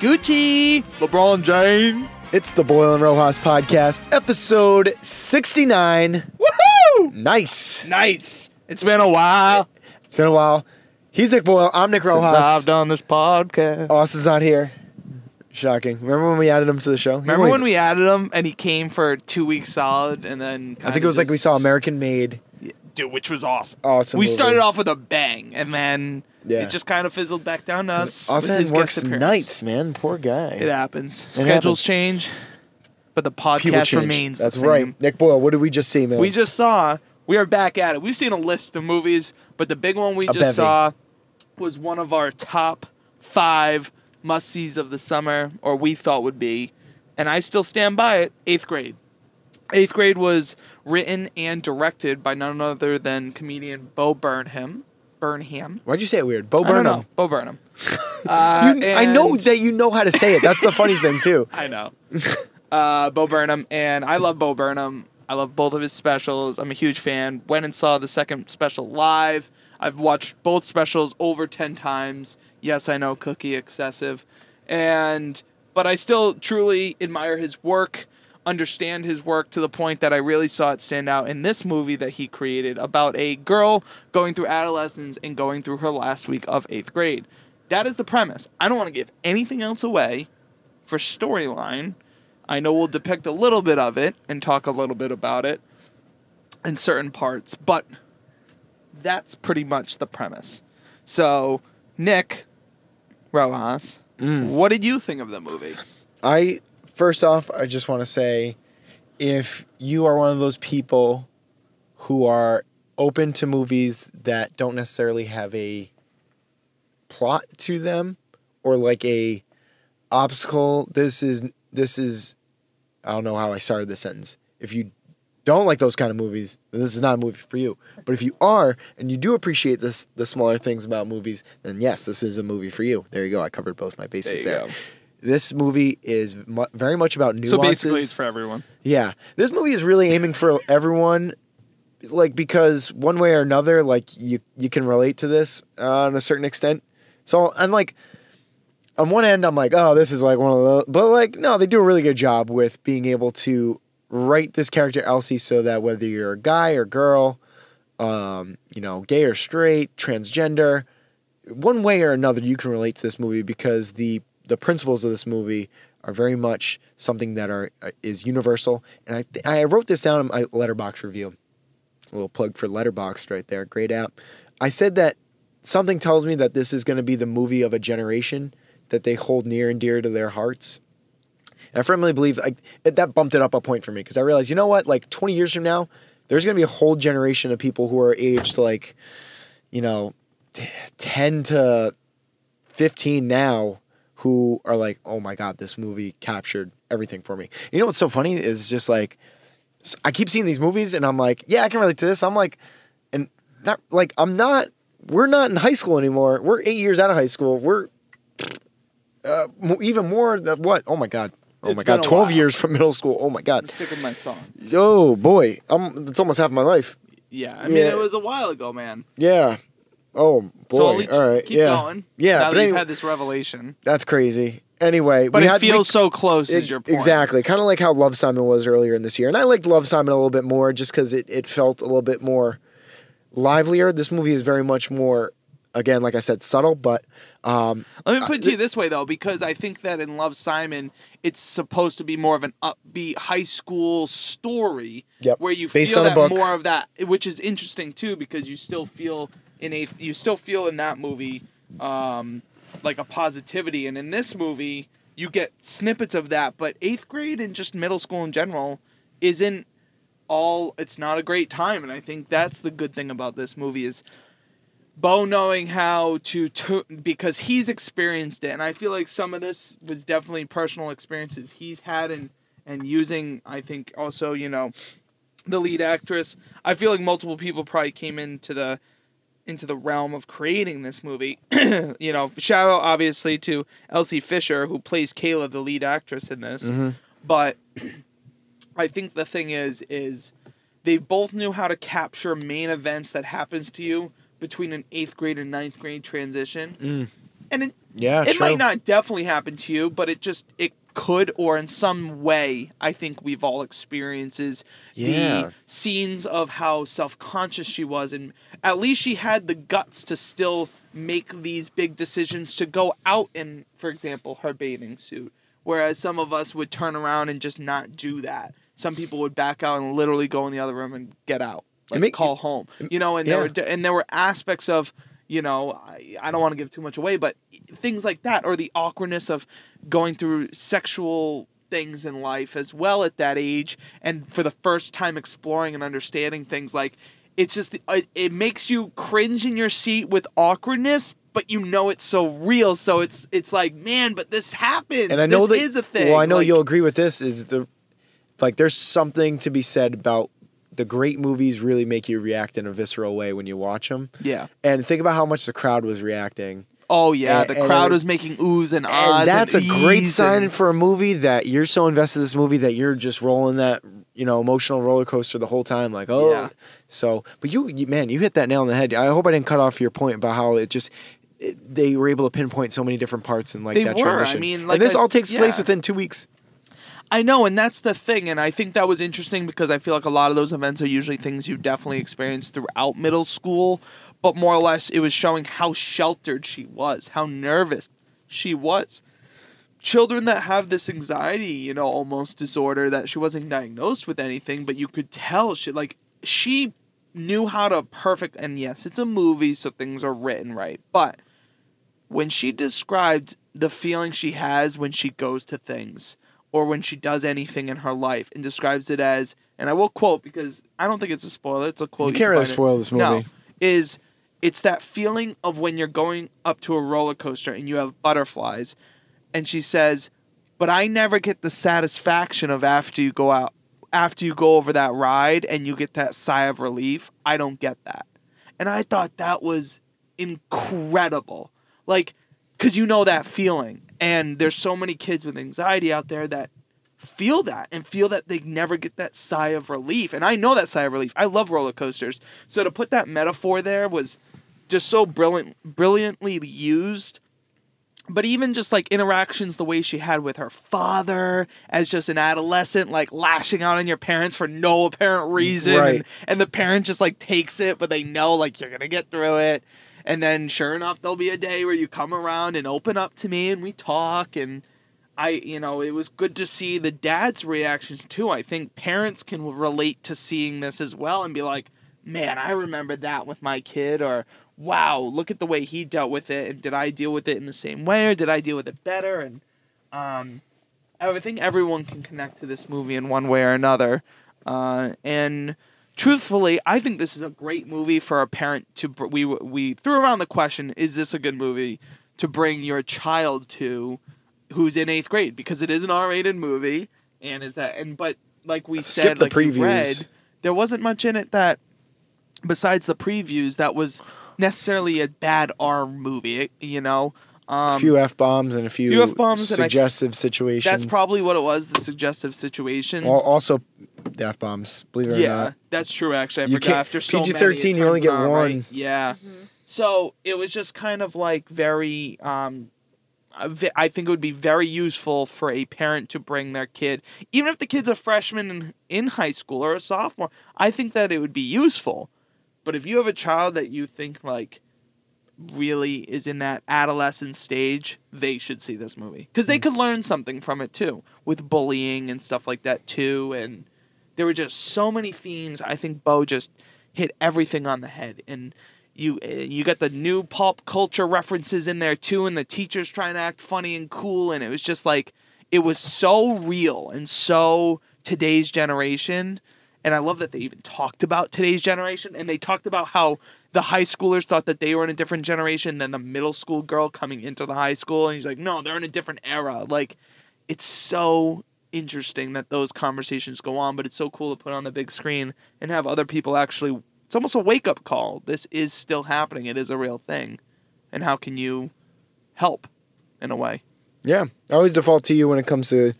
Gucci, LeBron James. It's the Boyle and Rojas podcast, episode 69. Woohoo! Nice. Nice. It's been a while It's been a while. He's Nick Boyle. I'm Nick since Rojas. I've done this podcast. Austin's not here. Shocking. Remember when we added him to the show? Remember when we added him and he came for two weeks solid and then I think it was like we saw American Made. Dude, which was awesome. Awesome. we movie. started off with a bang and then Yeah. it just kind of fizzled back down to us. Austin works nights, man. Poor guy. It happens. It Schedules happens. change, but the podcast remains That's the same. right. Nick Boyle, what did we just see, man? We just saw. We are back at it. We've seen a list of movies, but the big one we A just bevy. saw was one of our top five must sees of the summer, or we thought would be, and I still stand by it. Eighth grade. Eighth grade was written and directed by none other than comedian Bo Burnham. Burnham. Why'd you say it weird? Bo I don't Burnham. know. Bo Burnham. Uh, You- I know that you know how to say it. That's the funny thing, too. I know. uh, Bo Burnham, and I love Bo Burnham. I love both of his specials. I'm a huge fan. Went and saw the second special live. I've watched both specials over 10 times. Yes, I know, cookie excessive. And but I still truly admire his work, understand his work to the point that I really saw it stand out in this movie that he created about a girl going through adolescence and going through her last week of 8th grade. That is the premise. I don't want to give anything else away for storyline. I know we'll depict a little bit of it and talk a little bit about it in certain parts, but that's pretty much the premise. So, Nick Rojas, Mm. what did you think of the movie? I first off, I just want to say, if you are one of those people who are open to movies that don't necessarily have a plot to them or like a obstacle, this is this is I don't know how I started this sentence. If you don't like those kind of movies, then this is not a movie for you. But if you are and you do appreciate this the smaller things about movies, then yes, this is a movie for you. There you go. I covered both my bases there. This movie is mu- very much about nuances. So basically, it's for everyone. Yeah, this movie is really aiming for everyone, like because one way or another, like you you can relate to this uh, on a certain extent. So I'm like, on one end, I'm like, oh, this is like one of those, but like no, they do a really good job with being able to write this character Elsie so that whether you're a guy or girl, um, you know, gay or straight, transgender, one way or another, you can relate to this movie because the the principles of this movie are very much something that are uh, is universal. And I th- I wrote this down in my Letterboxd review. A little plug for Letterboxd right there, great app. I said that something tells me that this is going to be the movie of a generation that they hold near and dear to their hearts. And I firmly believe like that bumped it up a point for me because I realized, you know what, like 20 years from now, there's going to be a whole generation of people who are aged like, you know, 10 to 15 now who are like, oh my God, this movie captured everything for me. You know what's so funny is just like, I keep seeing these movies and I'm like, yeah, I can relate to this. I'm like, and not like, I'm not, we're not in high school anymore. We're eight years out of high school. We're uh, even more than what? Oh my God. Oh It's my God. 12 while. years from middle school. Oh my God. Stick with my song. Oh boy. I'm, it's almost half my life. Yeah, I mean, Yeah. it was a while ago, man. Yeah. Oh boy. So All right. keep yeah. going. Yeah. now but that you've had this revelation, That's crazy. Anyway, but we it had, we- feels so close. is your point Exactly. Kind of like how Love Simon was earlier in this year. And I liked Love Simon a little bit more just because it, it felt a little bit more livelier. This movie is very much more, again, like I said, subtle, but um, Let me put it to you this way, though, because I think that in Love Simon, it's supposed to be more of an upbeat high school story Yep. where you Based feel that more of that, which is interesting too, because you still feel in a you still feel in that movie um, like a positivity, and in this movie you get snippets of that, but eighth grade and just middle school in general isn't all. It's not a great time, and I think that's the good thing about this movie is Bo knowing how to, to because he's experienced it, and I feel like some of this was definitely personal experiences he's had, and and using I think also you know the lead actress. I feel like multiple people probably came into the into the realm of creating this movie. you know, shout out obviously to Elsie Fisher who plays Kayla, the lead actress in this. Mm-hmm. But I think the thing is is they both knew how to capture main events that happens to you between an eighth grade and ninth grade transition. Mm. and it Yeah, it true. might not definitely happen to you, but it just it could or in some way I think we've all experiences Yeah. the scenes of how self-conscious she was and at least she had the guts to still make these big decisions to go out in for example her bathing suit whereas some of us would turn around and just not do that some people would back out and literally go in the other room and get out like make- call home you know and there were and there were aspects of you know I, I don't want to give too much away but things like that or the awkwardness of going through sexual things in life as well at that age and for the first time exploring and understanding things like it's just it, uh, it makes you cringe in your seat with awkwardness but you know it's so real so it's it's like man but this happened and I know this that is a thing Well, I know Like, you'll agree with this. Is the like there's something to be said about the great movies really make you react in a visceral way when you watch them. yeah And think about how much the crowd was reacting. oh yeah And- the and crowd was making oohs and ahs And that's a great sign and- for a movie that you're so invested in this movie that you're just rolling that you know emotional roller coaster the whole time. Like oh, Yeah. so but you, you man, you hit that nail on the head. I hope I didn't cut off your point about how it just. It, they were able to pinpoint so many different parts and like They that were. I mean, like and this I all takes place within two weeks. I know, and that's the thing, and I think that was interesting because I feel like a lot of those events are usually things you definitely experience throughout middle school, but more or less it was showing how sheltered she was, how nervous she was. Children that have this anxiety, you know, almost disorder that she wasn't diagnosed with anything, but you could tell she like she knew how to perfect and yes, it's a movie, so things are written right, but when she described the feeling she has when she goes to things or when she does anything in her life and describes it as and I will quote because I don't think it's a spoiler, it's a quote. You can can't really it. spoil this No, movie. is it's that feeling of when you're going up to a roller coaster and you have butterflies and she says, "But I never get the satisfaction of after you go out after you go over that ride and you get that sigh of relief. I don't get that." And I thought that was incredible. Like cuz you know that feeling and there's so many kids with anxiety out there that feel that and feel that they never get that sigh of relief. And I know that sigh of relief. I love roller coasters. So to put that metaphor there was just so brilliant brilliantly used. But even just like interactions the way she had with her father as just an adolescent, like lashing out on your parents for no apparent reason. Right. And, and the parent just like takes it, but they know like you're gonna get through it. And then sure enough, there'll be a day where you come around and open up to me and we talk and I, you know, it was good to see the dad's reactions too. I think parents can relate to seeing this as well and be like, man, I remember that with my kid, or wow, look at the way he dealt with it. And did I deal with it in the same way, or did I deal with it better? And um, I think everyone can connect to this movie in one way or another. Uh, and truthfully, I think this is a great movie for a parent to. br- We we threw around the question: Is this a good movie to bring your child to, who's in eighth grade? Because it is an R-rated movie, and is that and but like we Skip said, the like previews. read, there wasn't much in it that, besides the previews, that was necessarily a bad R movie. You know. Um, a few f bombs and a few, few F-bombs and I- suggestive situations. that's probably what it was. The suggestive situations. Al- also the f bombs. Believe it or not. yeah, that's true. Actually, I You forgot. After so many, PG-13, you only turns get out, right? one. Yeah. So it was just kind of like very. Um, I think it would be very useful for a parent to bring their kid, even if the kid's a freshman in, in high school or a sophomore. I think that it would be useful. But if you have a child that you think like really is in that adolescent stage, they should see this movie because they could learn something from it too, with bullying and stuff like that too. And there were just so many themes. I think Bo just hit everything on the head, and you eh, you got the new pop culture references in there too, and the teachers trying to act funny and cool, and it was just like it was so real and so today's generation. And I love that they even talked about today's generation, and they talked about how the high schoolers thought that they were in a different generation than the middle school girl coming into the high school, and he's like, no, they're in a different era. Like, it's so interesting that those conversations go on, but it's so cool to put on the big screen and have other people actually. It's almost a wake up call. This is still happening. It is a real thing, and how can you help in a way? Yeah, I always default to you when it comes to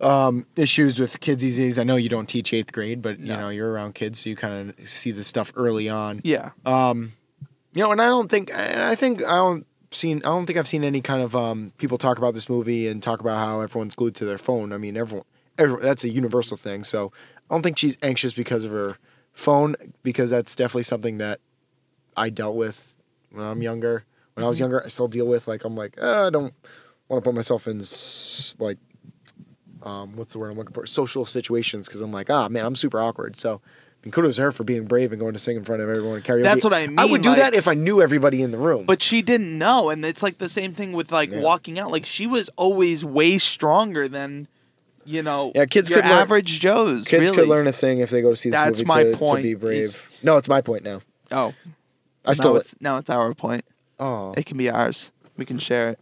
um, issues with kids these days. I know you don't teach eighth grade, but you No. know you're around kids, so you kind of see this stuff early on. Yeah. Um, you know, and I don't think, and I think I don't seen. I don't think I've seen any kind of um, people talk about this movie and talk about how everyone's glued to their phone. I mean, everyone, everyone that's a universal thing. So I don't think she's anxious because of her phone because that's definitely something that I dealt with when I'm younger. When I was Mhm. younger, I still deal with like I'm like uh, I don't want to put myself in like um, what's the word I'm looking for social situations because I'm like ah man I'm super awkward. So I mean, kudos to her for being brave and going to sing in front of everyone at karaoke. That's what I mean. I would do like- that if I knew everybody in the room. But she didn't know, and it's like the same thing with like Yeah. walking out. Like she was always way stronger than, you know, Yeah, kids could learn- average Joes. Kids really. could learn a thing if they go to see this That's movie my to, to point, be brave. No, it's my point now. Oh, I stole now it. it's now it's our point. Oh, It can be ours. We can share it.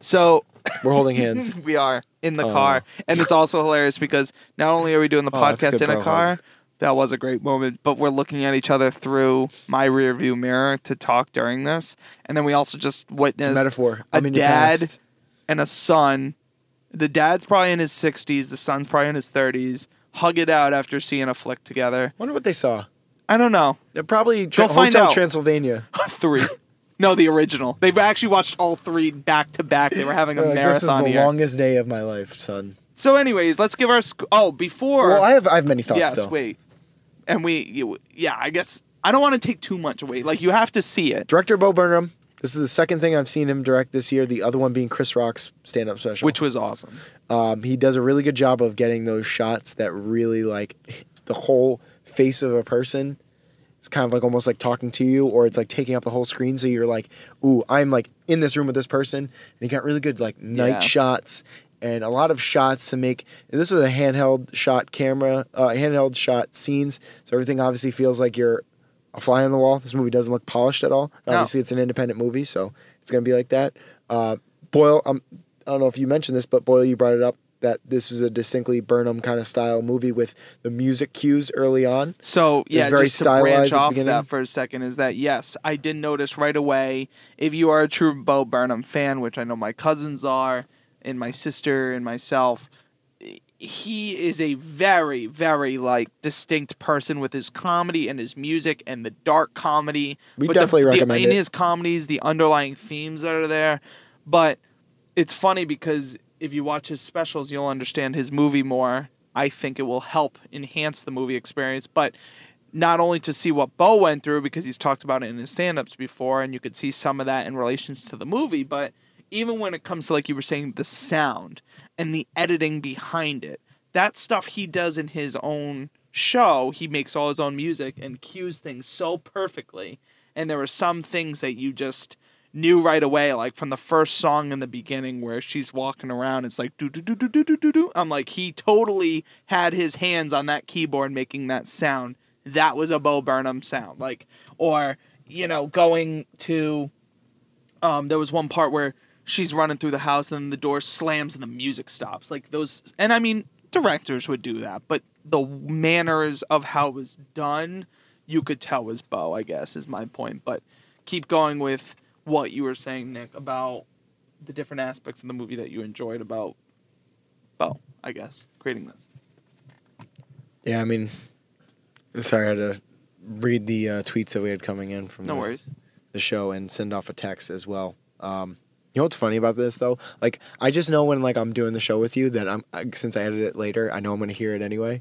So we're holding hands. we are in the Oh. car, and it's also hilarious because not only are we doing the Oh, that's podcast good in a bro car, hug. that was a great moment, but we're looking at each other through my rear view mirror to talk during this, and then we also just witnessed a metaphor. a I'm in your dad past. and a son. The dad's probably in his 60s, the son's probably in his 30s. Hug it out after seeing a flick together. Wonder what they saw. I don't know. They're probably tra- Go find Hotel out. Transylvania. three. No, the original. They've actually watched all three back to back. They were having a Uh, this is marathon the here. longest day of my life, son. So, anyways, let's give our sc- oh before. Well, I have I have many thoughts yes, still. wait, and we you, yeah. I guess I don't want to take too much away. Like you have to see it, Director Bo Burnham. This is the second thing I've seen him direct this year. The other one being Chris Rock's stand-up special. which was awesome. Um, he does a really good job of getting those shots that really like the whole face of a person. It's kind of like almost like talking to you, or it's like taking up the whole screen. So you're like, "Ooh, I'm like in this room with this person." And he got really good like night Yeah. shots and a lot of shots to make. And this was a handheld shot camera, uh, handheld shot scenes. So everything obviously feels like you're a fly on the wall. This movie doesn't look polished at all. No. Obviously, it's an independent movie, so it's gonna be like that. Uh, Boyle, um, I don't know if you mentioned this, but Boyle, you brought it up that this was a distinctly Burnham kind of style movie with the music cues early on. So yeah, very just to branch the off that for a second is that yes, I did notice right away. If you are a true Bo Burnham fan, which I know my cousins are, and my sister and myself, he is a very, very like distinct person with his comedy and his music and the dark comedy. We but the- definitely the, recommend in it. his comedies the underlying themes that are there. But it's funny because if you watch his specials, you'll understand his movie more. I think it will help enhance the movie experience, but not only to see what Bo went through because he's talked about it in his stand-ups before, and you could see some of that in relations to the movie, but even when it comes to like you were saying, the sound and the editing behind it, that stuff he does in his own show. He makes all his own music and cues things so perfectly, and there were some things that you just knew right away, like from the first song in the beginning where she's walking around, it's like do do do do do do do do. I'm like, he totally had his hands on that keyboard making that sound. That was a Bo Burnham sound, like, or you know, going to. Um, there was one part where she's running through the house and the door slams and the music stops. Like those, and I mean, directors would do that, but the manners of how it was done, you could tell was Bo. I guess is my point. But keep going with what you were saying, Nick, about the different aspects of the movie that you enjoyed about Bo. I guess creating this. Yeah, I mean, sorry, I had to read the uh, tweets that we had coming in from No the, worries. the show and send off a text as well. Um, you know what's funny about this though? Like, I just know when like I'm doing the show with you that I'm I, since I edit it later, I know I'm gonna hear it anyway.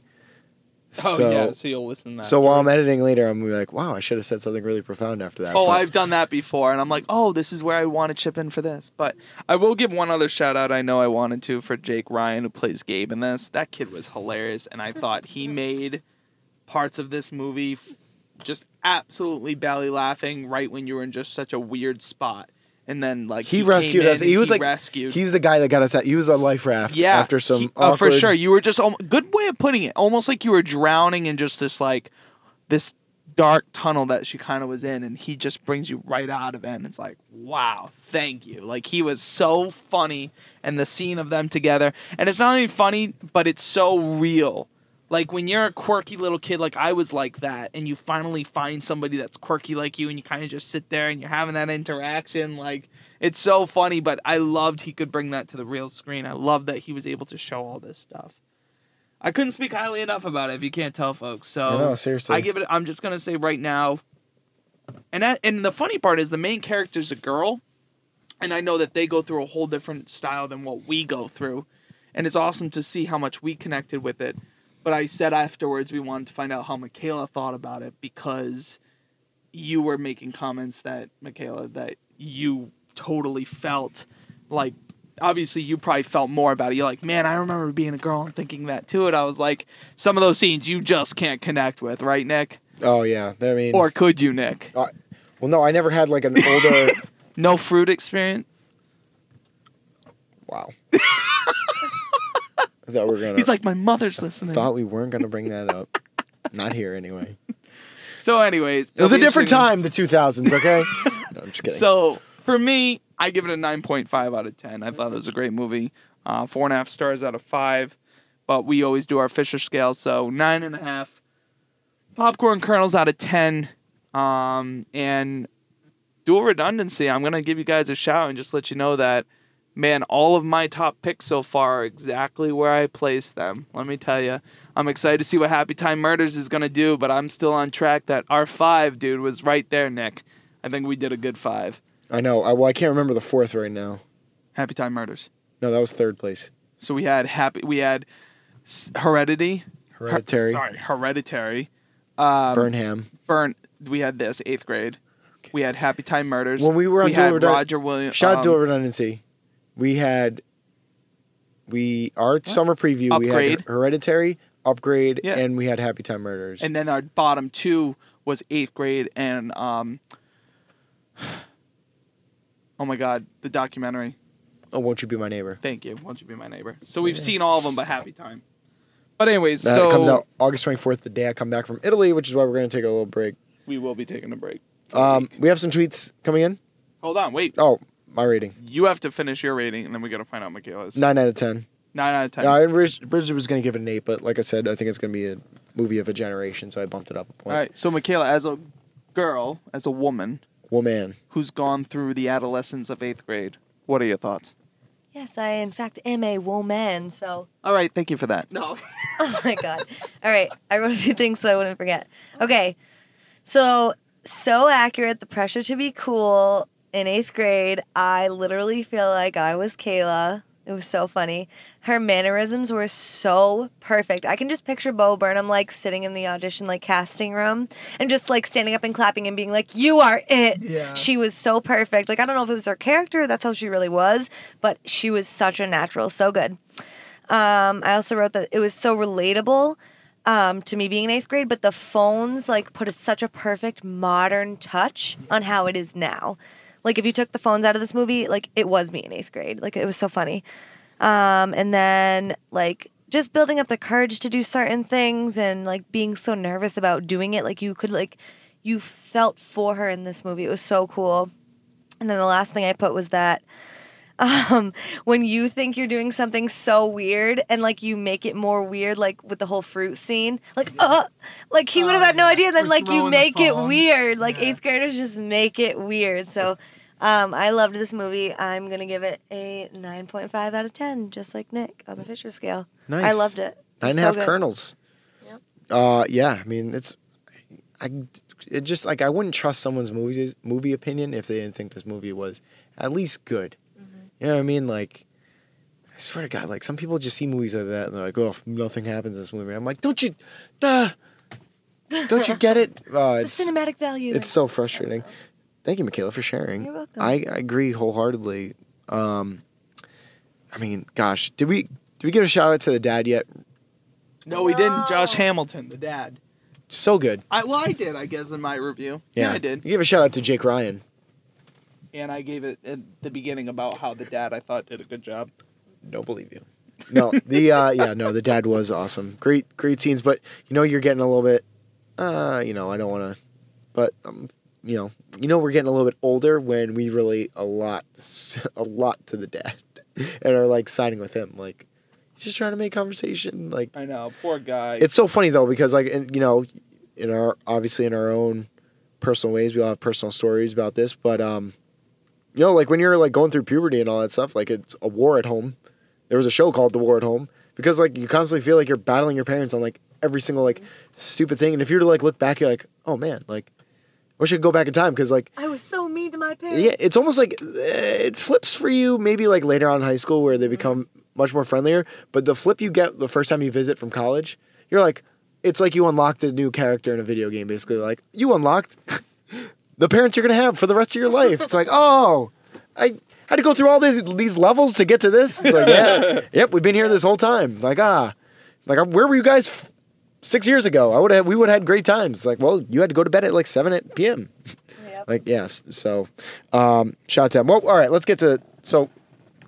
Oh so, yeah, so you'll listen. To that So while I'm editing later, I'm gonna be like, wow, I should have said something really profound after that. Oh, But- I've done that before, and I'm like, oh, this is where I want to chip in for this. But I will give one other shout out. I know I wanted to for Jake Ryan, who plays Gabe in this. That kid was hilarious, and I thought he made parts of this movie f- just absolutely belly laughing right when you were in just such a weird spot. And then like He came rescued us. He was like- rescued. He's the guy that got us out. He was a life raft. Yeah, After some he- uh, for sure. You were just al- good way of putting it. Almost like you were drowning in just this like this dark tunnel that she kind of was in, and he just brings you right out of it. And it's like, wow, thank you. Like he was so funny, and the scene of them together, and it's not only funny, but it's so real. Like when you're a quirky little kid, like I was like that, and you finally find somebody that's quirky like you, and you kind of just sit there and you're having that interaction. Like it's so funny, but I loved he could bring that to the real screen. I love that he was able to show all this stuff. I couldn't speak highly enough about it if you can't tell, folks. So I know, seriously. I give it. I'm just gonna say right now, and that, and the funny part is the main character's a girl, and I know that they go through a whole different style than what we go through, and it's awesome to see how much we connected with it. But I said afterwards we wanted to find out how Michaela thought about it because you were making comments that Michaela that you totally felt like obviously you probably felt more about it. You're like, man, I remember being a girl and thinking that too. And I was like, some of those scenes you just can't connect with, right, Nick? Oh yeah, I mean, Or could you, Nick? uh, well, no, I never had like an older. No fruit experience. wow. I thought we were gonna. He's like, my mother's listening. thought we weren't gonna bring that up. Not here anyway. So, anyways, It was a different time, the 2000s. Okay. no, I'm just kidding. So for me, I give it a 9.5 out of 10. I thought it was a great movie. Uh, four and a half stars out of five. But we always do our Fisher scale, so nine and a half. Popcorn kernels out of 10. Um, and dual redundancy, I'm going to give you guys a shout and just let you know that, man, all of my top picks so far are exactly where I placed them. Let me tell you. I'm excited to see what Happy Time Murders is going to do, but I'm still on track that our five, dude, was right there, Nick. I think we did a good five. I know. I, well, I can't remember the fourth right now. Happy Time Murders. No, that was third place. So we had happy. We had S- Heredity. Her- Hereditary. sorry, Hereditary. Um, Burnham. Burn. We had this eighth grade. We had Happy Time Murders. When we were on we Dual had Roger Williams. Shout out to redundancy. We had we our summer preview. We Upgrade. had Hereditary, Upgrade, Yeah. and we had Happy Time Murders. and then our bottom two was eighth grade and um. Oh my God, the documentary. oh, won't you be my neighbor? Thank you. Won't you be my neighbor? So we've seen all of them, but Happy Time. But anyways, That so comes out August 24th, the day I come back from Italy, which is why we're going to take a little break. we will be taking a break. Um, we have some tweets coming in. Hold on, wait. Oh, my rating You have to finish your rating, and then we got to find out Michaela's. nine out of ten. Nine out of ten. No, I originally was going to give it an eight, but like I said, I think it's going to be a movie of a generation, so I bumped it up a point. All right. So Michaela, as a girl, as a woman Woman, who's gone through the adolescence of eighth grade, what are your thoughts? Yes, I in fact am a woman, so All right. Thank you for that. No. oh my god. All right, I wrote a few things so I wouldn't forget. Okay, so so accurate. The pressure to be cool in eighth grade. I literally feel like I was Kayla. It was so funny. Her mannerisms were so perfect. I can just picture Bo Burnham like sitting in the audition like casting room and just like standing up and clapping and being like, "You are it." Yeah. She was so perfect. Like I don't know if it was her character, that's how she really was, but she was such a natural, so good. Um, I also wrote that it was so relatable um, to me being in eighth grade, but the phones like put a, such a perfect modern touch on how it is now. Like if you took the phones out of this movie, like it was me in eighth grade. Like it was so funny. Um, and then like just building up the courage to do certain things and like being so nervous about doing it. Like you could like you felt for her in this movie. It was so cool. And then the last thing I put was that um, when you think you're doing something so weird and like you make it more weird, like with the whole fruit scene, like uh, like he would have Oh, had no yeah. idea. And then Or like you make it weird. Like Yeah. eighth graders just make it weird. So um, I loved this movie. I'm gonna give it a 9.5 out of 10, just like Nick on the Fisher scale. nice. I loved it. It Nine was and a so half good. kernels. Yep. Uh, yeah. I mean, it's. I it just like I wouldn't trust someone's movie movie opinion if they didn't think this movie was at least good. You know what I mean? Like, I swear to God, like some people just see movies like that and they're like, "Oh, nothing happens in this movie." I'm like, "Don't you, duh, don't you get it?" Uh, The it's cinematic value. it's so frustrating. Thank you, Michaela, for sharing. You're welcome. I, I agree wholeheartedly. Um, I mean, gosh, did we did we give a shout out to the dad yet? No, we didn't. Josh Hamilton, the dad. So good. I well, I did. I guess in my review. Yeah, I did. You give a shout out to Jake Ryan. And I gave it at the beginning about how the dad I thought did a good job. Don't believe you. No, the uh, yeah, no, the dad was awesome. Great, great scenes, but you know you're getting a little bit, uh, you know, I don't want to, but um, you know, you know we're getting a little bit older when we relate a lot, a lot to the dad, and are like siding with him, like he's just trying to make conversation, like I know, poor guy. it's so funny though because like and, you know in our obviously in our own personal ways we all have personal stories about this but um you know like when you're like going through puberty and all that stuff like it's a war at home there was a show called the war at home because like you constantly feel like you're battling your parents on like every single like stupid thing and if you were to like look back you're like oh man like I wish I could go back in time because like I was so mean to my parents. yeah, it's almost like uh, it flips for you maybe like later on in high school where they Mm-hmm. become much more friendlier. But the flip you get the first time you visit from college, you're like, it's like you unlocked a new character in a video game. Basically, like you unlocked the parents you're gonna have for the rest of your life. It's like, oh, I had to go through all these these levels to get to this. It's like, yeah, yep, we've been here this whole time. Like, ah, like where were you guys? f- Six years ago, I would have we would have had great times. Like, well, you had to go to bed at like seven at p.m. Yep. Like, yeah. So, um, shout out to him. Well, all right, let's get to so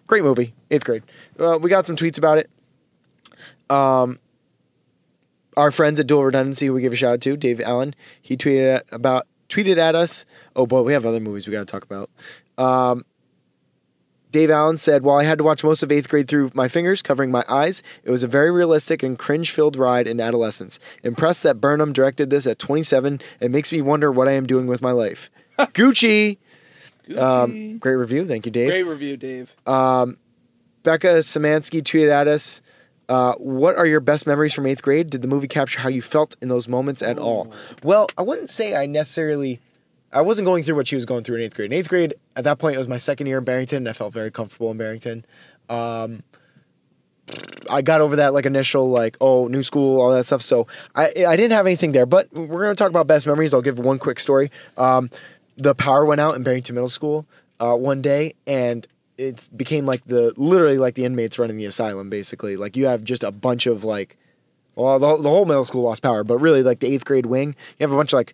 great movie, eighth grade. Uh, we got some tweets about it. Um, our friends at Dual Redundancy, we give a shout out to Dave Allen. He tweeted at, about tweeted at us. Oh boy, we have other movies we got to talk about. Um, Dave Allen said, While I had to watch most of eighth grade through my fingers, covering my eyes, it was a very realistic and cringe filled ride in adolescence. Impressed that Burnham directed this at 27, it makes me wonder what I am doing with my life. Gucci! Um, great review. Thank you, Dave. Great review, Dave. Becca Samansky tweeted at us, uh, "What are your best memories from eighth grade? Did the movie capture how you felt in those moments at all?" Well, I wouldn't say I necessarily. I wasn't going through what she was going through in eighth grade. In eighth grade, at that point, it was my second year in Barrington, and I felt very comfortable in Barrington. Um, I got over that like initial like oh new school all that stuff. So I I didn't have anything there. But we're gonna talk about best memories. I'll give one quick story. Um, the power went out in Barrington Middle School uh, one day, and it became like the literally like the inmates running the asylum. Basically, like you have just a bunch of like, well, the, the whole middle school lost power, but really like the eighth grade wing, you have a bunch of like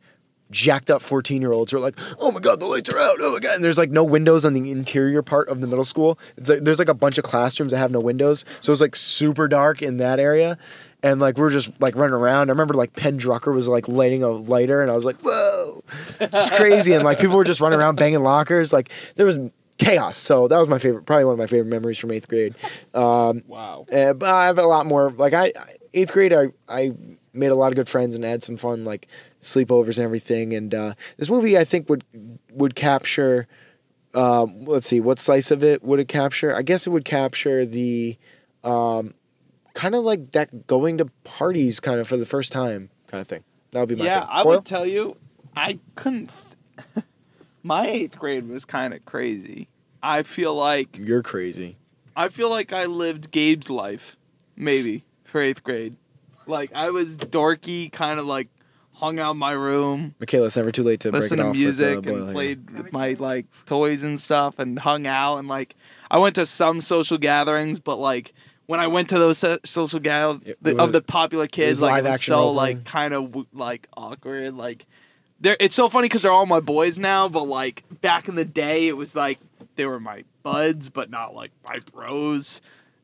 jacked up 14 year olds who are like, oh my god, the lights are out. Oh my god. And there's like no windows on the interior part of the middle school. It's like, there's like a bunch of classrooms that have no windows. So it's like super dark in that area. And like we are just like running around. I remember like Penn Drucker was like lighting a lighter and I was like, whoa. It's crazy. and like people were just running around banging lockers. Like there was chaos. So that was my favorite, probably one of my favorite memories from eighth grade. Um, Wow. uh, but I have a lot more. Like I, eighth grade, I I made a lot of good friends and had some fun like sleepovers and everything. And uh, this movie, I think would would capture. Um, let's see, what slice of it would it capture? I guess it would capture the, um, kind of like that going to parties kind of for the first time kind of thing. That would be my yeah, thing. I Boyle? would tell you, I couldn't. My eighth grade was kind of crazy. I feel like You're crazy. I feel like I lived Gabe's life, maybe for eighth grade. Like I was dorky, kind of like hung out in my room, Michaela, it's never too late to it to off music with, uh, and played with my like toys and stuff and hung out and like I went to some social gatherings, but like when I went to those social gatherings It of the popular kids, was like it was so like kind of like awkward, like. They're, it's so funny because they're all my boys now, but like back in the day, it was like they were my buds, but not like my bros.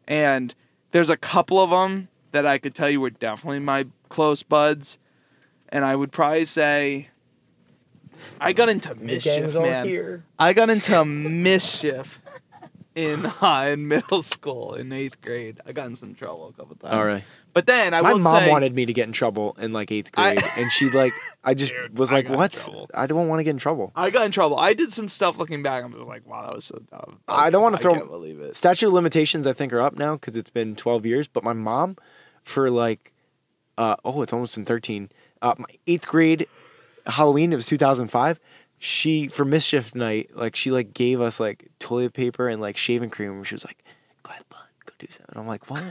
And there's a couple of them that I could tell you were definitely my close buds. And I would probably say I got into mischief, gang's all man. here. I got into mischief in uh, in middle school in eighth grade. I got in some trouble a couple times. All right. But then I my will mom say, wanted me to get in trouble in like eighth I- grade, and she like I just Dude, was like, got "What? I don't want to get in trouble." I got in trouble. I did some stuff looking back. I'm just like, wow, that was so dumb. I don't wanna I throw- can't believe it. Statute of limitations, I think, are up now because it's been twelve years. But my mom, for like, uh, oh, it's almost been thirteen. Uh, my eighth grade Halloween, it was two thousand five. She for mischief night, like she like gave us like toilet paper and like shaving cream. She was like, "Go ahead, bud, go do something." And I'm like, "What?"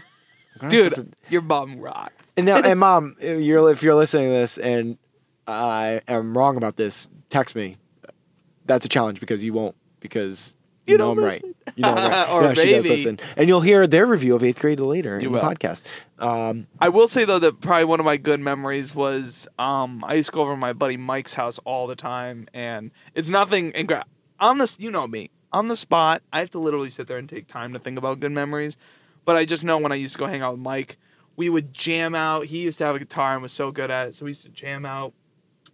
Dude, your mom rocks. And now, and mom, if you're if you're listening to this and I am wrong about this, text me. That's a challenge because you won't because you, You know I'm right. You know I'm right. Or yeah, she does listen, and you'll hear their review of eighth grade later You in will. the podcast. Um, I will say though that probably one of my good memories was um, I used to go over to my buddy Mike's house all the time, and it's nothing. And on this, you know me, on the spot, I have to literally sit there and take time to think about good memories. But I just know when I used to go hang out with Mike, we would jam out. He used to have a guitar and was so good at it, so we used to jam out,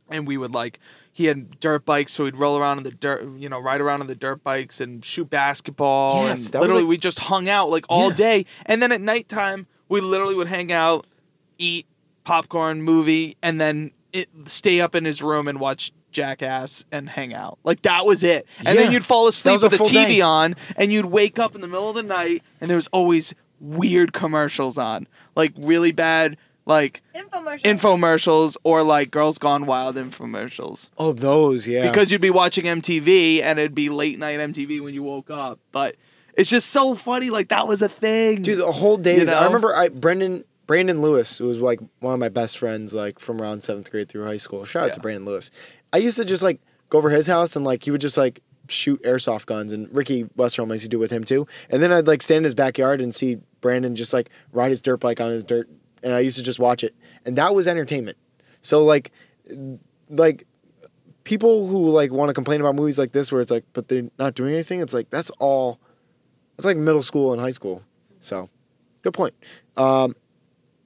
and we would like. He had dirt bikes, so we'd roll around on the dirt, you know, ride around on the dirt bikes and shoot basketball. Yes, and literally, like- we just hung out like all Yeah. day. And then at nighttime, we literally would hang out, eat popcorn, movie, and then it, stay up in his room and watch Jackass and hang out. Like that was it. And Yeah. then you'd fall asleep was a with the TV day. on, and you'd wake up in the middle of the night, and there was always weird commercials on, like really bad like Infomercial. infomercials or like Girls Gone Wild infomercials. Oh, those, yeah. Because you'd be watching MTV and it'd be late night MTV when you woke up. But it's just so funny. Like that was a thing. Dude, the whole days. know? I remember I Brendan Brandon Lewis, who was like one of my best friends, like from around seventh grade through high school. Shout out to Brandon Lewis. I used to just like go over his house and like he would just like shoot airsoft guns, and Ricky Westerholm used to do with him too. And then I'd like stand in his backyard and see Brandon just like ride his dirt bike on his dirt, and I used to just watch it, and that was entertainment. So like, like people who like want to complain about movies like this, where it's like, but they're not doing anything. It's like that's all. It's like middle school and high school. So, good point. Um,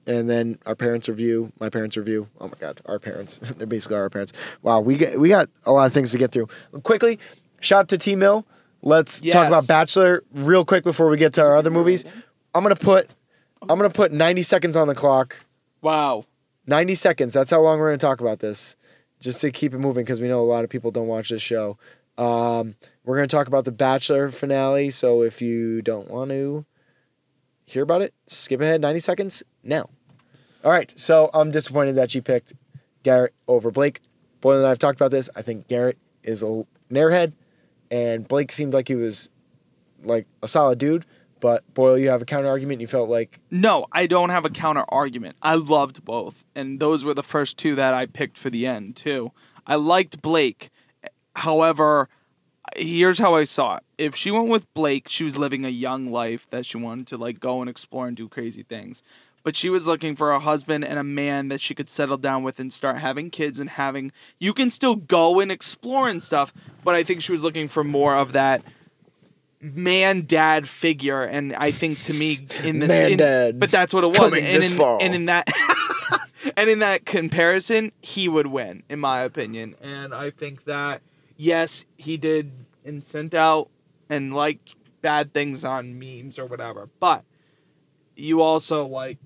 and then our parents' review, my parents' review. Oh my God, our parents. They're basically our parents. Wow, we get we got a lot of things to get through. Quickly, shout out to T Mill. Let's talk about Bachelor real quick before we get to our other movies. I'm gonna put I'm gonna put 90 seconds on the clock. wow. 90 seconds. That's how long we're gonna talk about this, just to keep it moving because we know a lot of people don't watch this show. Um, we're gonna talk about the Bachelor finale. So if you don't want to hear about it, skip ahead 90 seconds now. All right. So I'm disappointed that she picked Garrett over Blake. Boyle and I have talked about this. I think Garrett is a an airhead, and Blake seemed like he was like a solid dude. But Boyle, you have a counter argument. You felt like No, I don't have a counter argument. I loved both, and those were the first two that I picked for the end too. I liked Blake. However, here's how I saw it. If she went with Blake, she was living a young life that she wanted to like go and explore and do crazy things. But she was looking for a husband and a man that she could settle down with and start having kids and having you can still go and explore and stuff, but I think she was looking for more of that man dad figure and I think to me in this Man in- dad but that's what it was and in, and in that and in that comparison he would win in my opinion and I think that yes he did and sent out and liked bad things on memes or whatever but you also like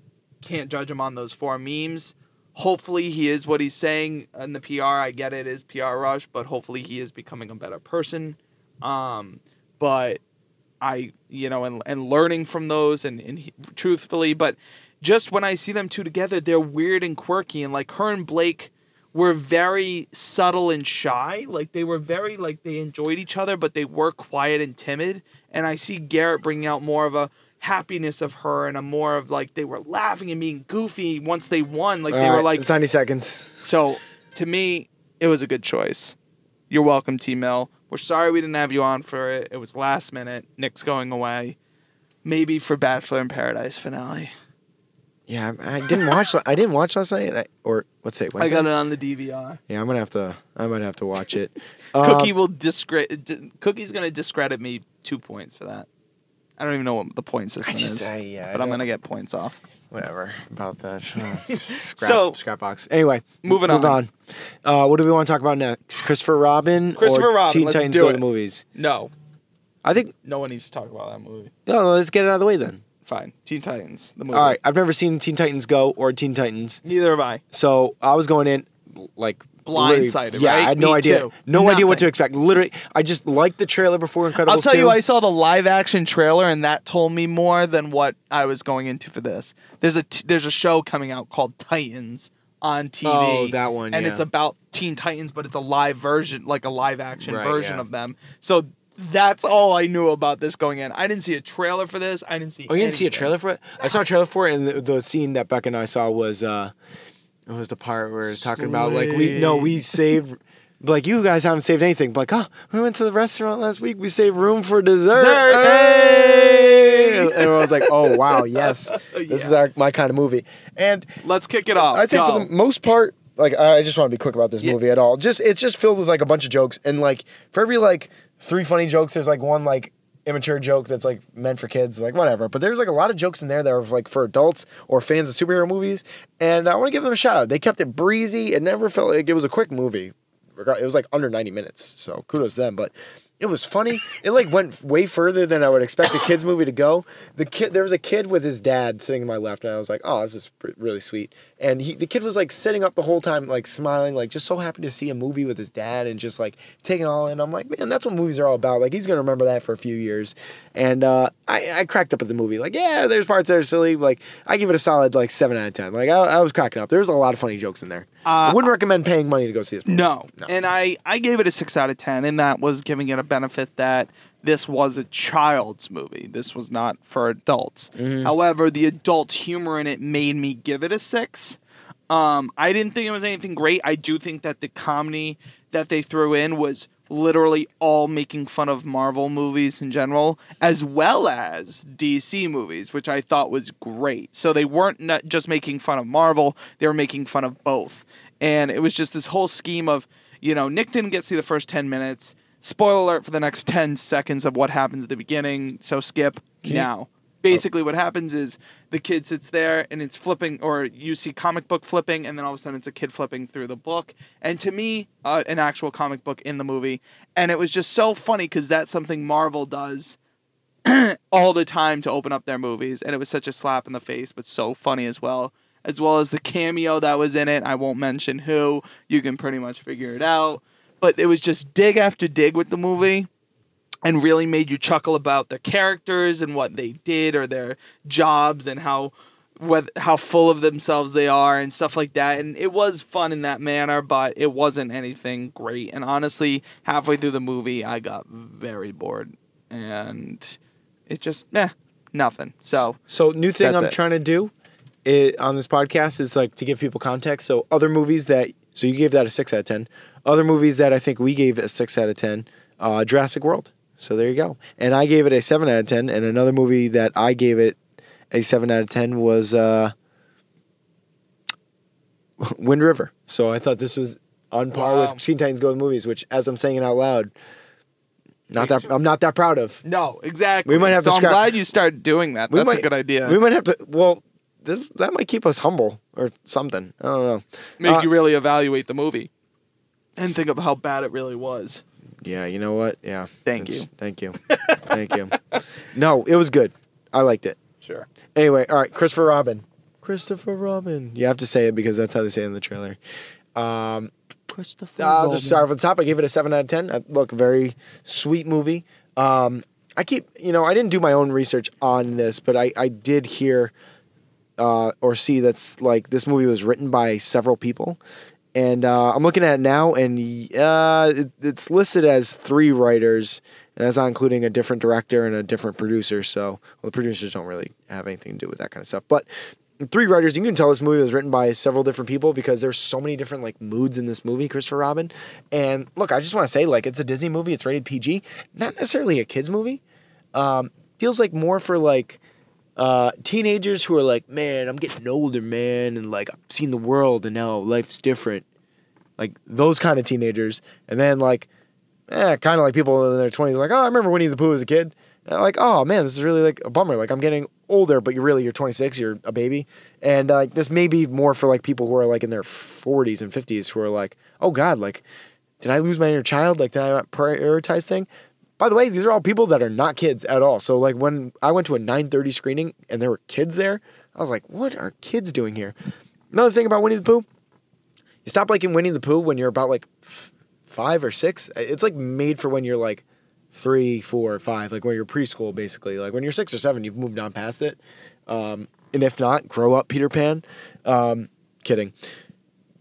can't judge him on those four memes hopefully he is what he's saying in the PR I get it is PR rush but hopefully he is becoming a better person um but I, you know, and, and learning from those and, and he, truthfully, but just when I see them two together, they're weird and quirky. And like her and Blake were very subtle and shy. Like they were very, like they enjoyed each other, but they were quiet and timid. And I see Garrett bringing out more of a happiness of her and a more of like they were laughing and being goofy once they won. Like they All were like, it's 90 seconds. so to me, it was a good choice. You're welcome, T Mill. We're sorry we didn't have you on for it. It was last minute. Nick's going away. Maybe for Bachelor in Paradise finale. Yeah, I, I didn't watch. I didn't watch last night. I, or what's it? I Wednesday? got it on the DVR. Yeah, I'm gonna have to. I might have to watch it. Um, Cookie will discredit. D- Cookie's gonna discredit me two points for that. I don't even know what the point system I just, is, I, yeah, but I I'm gonna get points off. whatever about that. Scrap, So- scrapbox. Anyway, Moving move on. on. Uh, what do we want to talk about next? Christopher Robin Christopher or Robin, Teen let's Titans do Go it. to the movies? No, I think. no one needs to talk about that movie. No, let's get it out of the way then. Fine, Teen Titans, the movie. All right, I've never seen Teen Titans Go or Teen Titans, Neither have I. so I was going in like Blindsided, Yeah, right? I had no Me idea. too. No idea what to expect. Literally, I just liked the trailer before Incredibles. I'll tell 2. you, I saw the live action trailer, and that told me more than what I was going into for this. There's a t- there's a show coming out called Titans on TV. Oh, that one, and yeah. it's about Teen Titans, but it's a live version, like a live action Right, version yeah. of them. So that's all I knew about this going in. I didn't see a trailer for this. I didn't see. Oh, you didn't see a trailer for it? I saw a trailer for it, and the, the scene that Beck and I saw was uh, it was the part where it's talking about like we no we saved. Like you guys haven't saved anything. But like, oh, we went to the restaurant last week. We saved room for dessert. Dessert, Hey! And I was like, oh wow, yes, this is our my kind of movie. And Let's kick it off. I think Go. for the most part, like I just want to be quick about this Yeah. movie at all. Just it's just filled with like a bunch of jokes, and like for every like three funny jokes, there's like one like immature joke that's like meant for kids, like whatever. But there's like a lot of jokes in there that are like for adults or fans of superhero movies, and I want to give them a shout out. They kept it breezy. It never felt like it was a quick movie. It was like under 90 minutes, so kudos to them. But It was funny. It like went way further than I would expect a kids movie to go. The kid, there was a kid with his dad sitting to my left, and I was like, "Oh, this is really sweet." And he, the kid was like sitting up the whole time, like smiling, like just so happy to see a movie with his dad, and just like taking it all in. I'm like, man, that's what movies are all about. Like he's gonna remember that for a few years. And uh, I, I cracked up at the movie. Like, yeah, there's parts that are silly. Like I give it a solid like seven out of ten. Like I, I was cracking up. There was a lot of funny jokes in there. I Uh, wouldn't recommend paying money to go see this. Movie. No. No. And I, I gave it a 6 out of 10, and that was giving it a benefit that this was a child's movie. This was not for adults. However, the adult humor in it made me give it a 6. Um, I didn't think it was anything great. I do think that the comedy that they threw in was literally all making fun of Marvel movies in general, as well as DC movies, which I thought was great. So they weren't not just making fun of Marvel; they were making fun of both. And it was just this whole scheme of, you know, Nick didn't get to see the first ten minutes. Spoiler alert for the next ten seconds of what happens at the beginning. So skip you- now. Basically, what happens is the kid sits there and it's flipping, or you see comic book flipping, and then all of a sudden it's a kid flipping through the book. And to me, uh, an actual comic book in the movie. And it was just so funny because that's something Marvel does all the time to open up their movies. And it was such a slap in the face, but so funny as well. As well as the cameo that was in it. I won't mention who, you can pretty much figure it out. But it was just dig after dig with the movie and really made you chuckle about their characters and what they did or their jobs and how what how full of themselves they are and stuff like that and it was fun in that manner but it wasn't anything great and honestly halfway through the movie I got very bored and it just eh nothing so So new thing I'm it. trying to do i on this podcast is like to give people context. So other movies that so you gave that a six out of ten. Other movies that I think we gave a six out of ten. Uh, Jurassic World. So there you go. And I gave it a seven out of ten. And another movie that I gave it a seven out of ten was uh, Wind River. So I thought this was on par Wow. with Teen Titans Go movies, which as I'm saying it out loud, not that. I'm not that proud of. no exactly We might have to so I'm scrap- glad you started doing that We that's a good idea We might have to. Well, this, that might keep us humble or something. I don't know. make Uh, you really evaluate the movie and think of how bad it really was Yeah, you know what? Yeah. Thank you. Thank you. thank you. No, it was good. I liked it. sure Anyway, all right, Christopher Robin. Christopher Robin. You have to say it because that's how they say it in the trailer. Um, Christopher I'll just start off at the top. I gave it a seven out of ten. Uh, Look, very sweet movie. Um, I keep, you know, I didn't do my own research on this, but I, I did hear uh, or see that's like this movie was written by several people, and uh, I'm looking at it now, and uh, it, it's listed as three writers, and that's not including a different director and a different producer. So well, the producers don't really have anything to do with that kind of stuff, but three writers. You can tell this movie was written by several different people because there's so many different like moods in this movie, Christopher Robin. And look, I just want to say, like, it's a Disney movie. It's rated PG, not necessarily a kids movie. Um, feels like more for like uh, teenagers who are like, man, I'm getting older, man, and like I've seen the world, and now life's different. Like those kind of teenagers, and then like, eh, kind of like people in their 20s, like, oh, I remember Winnie the Pooh as a kid. And like, oh man, this is really like a bummer. Like I'm getting older, but you're really you're 26, you're a baby, and uh, like this may be more for like people who are like in their 40s and 50s who are like, oh god, like, did I lose my inner child? Like, did I not prioritize thing? By the way, these are all people that are not kids at all. So like when I went to a 9:30 screening and there were kids there, I was like, what are kids doing here? Another thing about Winnie the Pooh, you stop liking Winnie the Pooh when you're about like f- five or six. It's like made for when you're like three, four, five, like when you're preschool, basically. Like when you're six or seven, you've moved on past it. Um, and if not, grow up, Peter Pan. Um, kidding.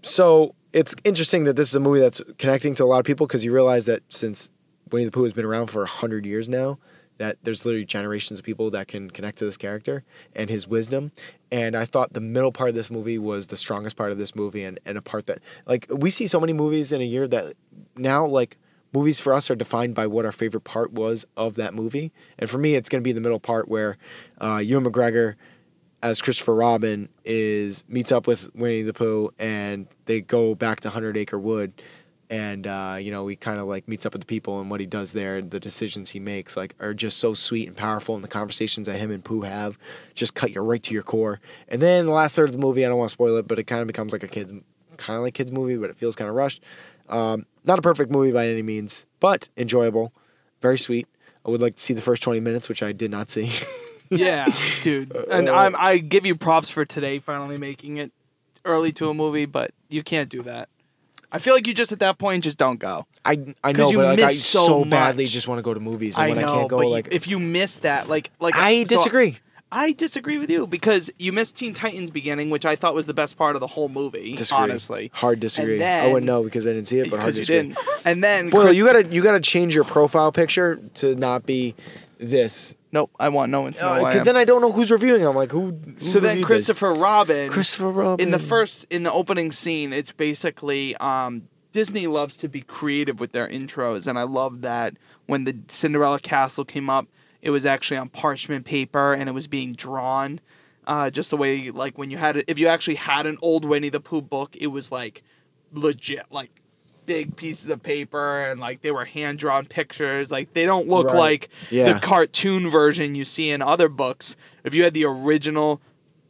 So it's interesting that this is a movie that's connecting to a lot of people because you realize that since Winnie the Pooh has been around for hundred years now, that there's literally generations of people that can connect to this character and his wisdom. And I thought the middle part of this movie was the strongest part of this movie and, and a part that like we see so many movies in a year that now like movies for us are defined by what our favorite part was of that movie. And for me it's gonna be the middle part where uh Ewan McGregor as Christopher Robin is meets up with Winnie the Pooh and they go back to Hundred Acre Wood and uh, you know he kind of like meets up with the people and what he does there and the decisions he makes like are just so sweet and powerful and the conversations that him and Pooh have just cut you right to your core and then the last third of the movie I don't want to spoil it but it kind of becomes like a kids kind of like kids movie but it feels kind of rushed um, not a perfect movie by any means but enjoyable very sweet. I would like to see the first 20 minutes, which I did not see. Yeah, dude. And I'm, I give you props for today finally making it early to a movie, but you can't do that. I feel like you just at that point just don't go. I I 'Cause know, you but like, I miss so so, badly just want to go to movies, and I when know, I can't go, but you- like if you miss that, like like I so disagree. I disagree with you because you missed Teen Titans beginning, which I thought was the best part of the whole movie. disagree. Honestly, hard disagree. Oh, then- I wouldn't know because I didn't see it, but hard because you disagree. didn't. And then Boyle, Chris- you gotta you gotta change your profile picture to not be this, nope. I want no one to know. who I because am. then I don't know who's reviewing. I'm like, who? who so then reviewed this? Christopher Robin, Christopher Robin in the first in the opening scene it's basically um disney loves to be creative with their intros and i love that when the cinderella castle came up it was actually on parchment paper and it was being drawn uh just the way like when you had it if you actually had an old winnie the pooh book it was like legit like big pieces of paper and like they were hand drawn pictures like they don't look Right. like Yeah. the cartoon version you see in other books if you had the original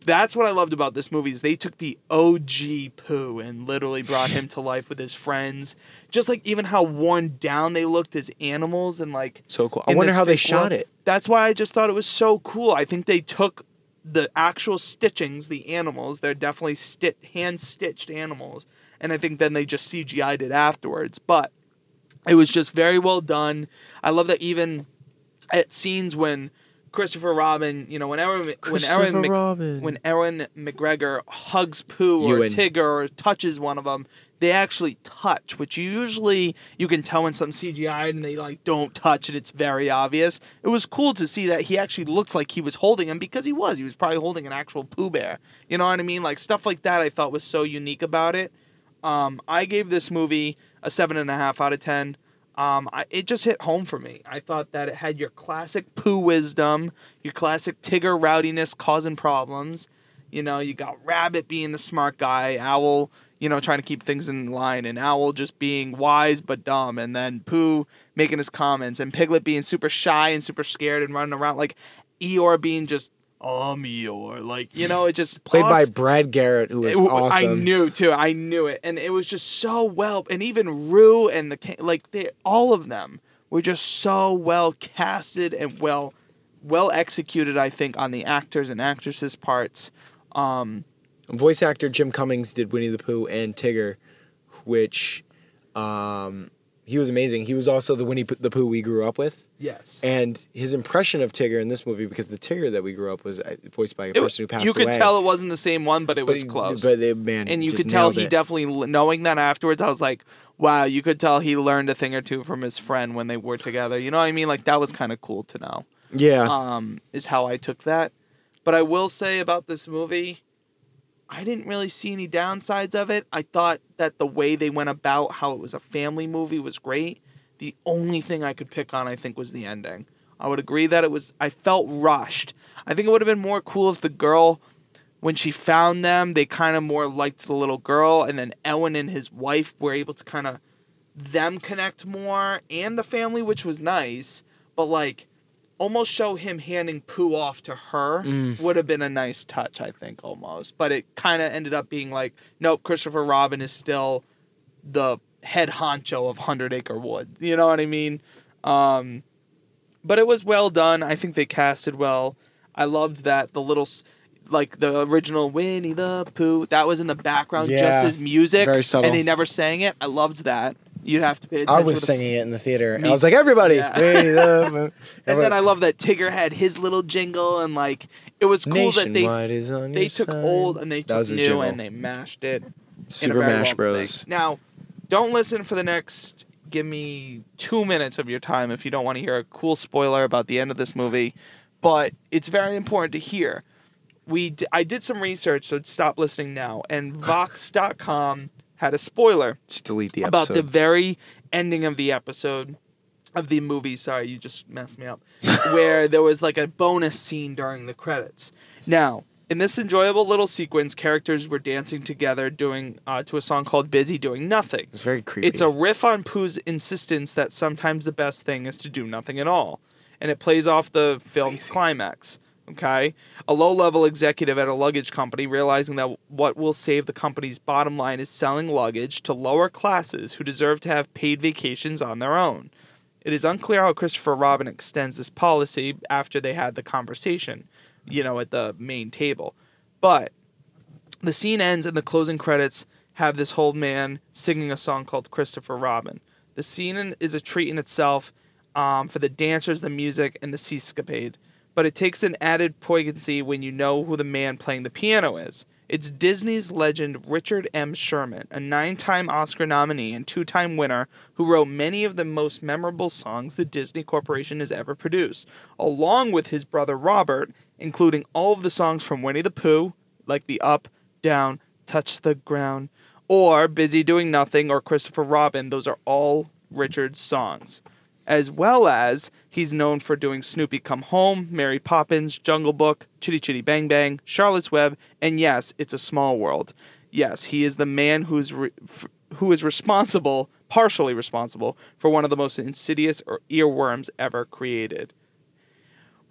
that's what I loved about this movie is they took the OG Pooh and literally brought him to life with his friends. Just like even how worn down they looked as animals and like so cool. I wonder how they shot world. it. That's why I just thought it was so cool. I think they took the actual stitchings, the animals, they're definitely sti- hand stitched animals, and I think then they just CGI'd it afterwards. But it was just very well done. I love that even at scenes when Christopher Robin, you know, when Aaron, when Christopher Aaron, Mc- Robin. when Aaron McGregor hugs Pooh or Ewan. Tigger or touches one of them, they actually touch, which you usually you can tell when some CGI and they like don't touch and it's very obvious. It was cool to see that he actually looked like he was holding him because he was. He was probably holding an actual Pooh Bear. You know what I mean? Like stuff like that. I thought was so unique about it. Um, I gave this movie a seven and a half out of ten. Um, I, it just hit home for me. I thought that it had your classic Pooh wisdom, your classic Tigger rowdiness causing problems. You know, you got Rabbit being the smart guy, Owl, you know, trying to keep things in line, and Owl just being wise but dumb, and then Pooh making his comments, and Piglet being super shy and super scared and running around, like Eeyore being just, um, Eeyore. Like, you know, it just. Played by. Brad Garrett, who was It awesome. I knew too. I knew it, and it was just so well. And even Roo and the like, they all of them were just so well casted and well, well executed. I think on the actors and actresses' parts. Um, Voice actor Jim Cummings did Winnie the Pooh and Tigger, which um, he was amazing. He was also the Winnie the Pooh we grew up with, yes, and his impression of Tigger in this movie, because the Tigger that we grew up was uh, voiced by a It- person who passed you could away. tell it wasn't the same one, but it but was he- close. But they, man, and you could tell he it. definitely knowing that afterwards. I was like, wow, you could tell he learned a thing or two from his friend when they were together. You know what I mean? Like that was kind of cool to know. yeah. um, is how I took that. But I will say about this movie, I didn't really see any downsides of it. I thought that the way they went about how it was a family movie was great. The only thing I could pick on, I think, was the ending. I would agree that it was, I felt rushed. I think it would have been more cool if the girl, when she found them, they kind of more liked the little girl, and then Ellen and his wife were able to kind of them connect more and the family, which was nice. But like, almost show him handing Pooh off to her Mm. would have been a nice touch, I think, almost. But it kind of ended up being like, nope, Christopher Robin is still the head honcho of Hundred Acre Wood. You know what I mean? Um, but it was well done. I think they casted well. I loved that the little, like the original Winnie the Pooh, that was in the background just as music, very subtle. and they never sang it. I loved that. You'd have to pay attention. I was singing it in the theater, and I was like, "Everybody!" Yeah. And then I love that Tigger had his little jingle, and like it was cool that they they took side. old and they took new jingle. and they mashed it. Super Mash Bros. thing. Now, don't listen for the next. Give me two minutes of your time if you don't want to hear a cool spoiler about the end of this movie, but it's very important to hear. We d- I did some research, so stop listening now. And Vox.com had a spoiler Just delete the about the very ending of the episode of the movie. Sorry, you just messed me up. where there was like a bonus scene during the credits. Now, in this enjoyable little sequence, characters were dancing together, doing uh, to a song called "Busy Doing Nothing." It's very creepy. It's a riff on Pooh's insistence that sometimes the best thing is to do nothing at all. And it plays off the film's climax. Okay? A low level executive at a luggage company realizing that what will save the company's bottom line is selling luggage to lower classes who deserve to have paid vacations on their own. It is unclear how Christopher Robin extends this policy after they had the conversation, you know, at the main table. But the scene ends and the closing credits have this old man singing a song called Christopher Robin. The scene is a treat in itself um, for the dancers, the music, and the seascapade, but it takes an added poignancy when you know who the man playing the piano is. It's Disney's legend Richard M. Sherman, a nine time Oscar nominee and two time winner who wrote many of the most memorable songs the Disney Corporation has ever produced, along with his brother Robert, including all of the songs from Winnie the Pooh, like the Up, Down, Touch the Ground, or Busy Doing Nothing or Christopher Robin. Those are all Richard's songs. As well as he's known for doing Snoopy Come Home, Mary Poppins, Jungle Book, Chitty Chitty Bang Bang, Charlotte's Web, and yes, It's a Small World. Yes, he is the man who's re- who is responsible, partially responsible, for one of the most insidious or earworms ever created.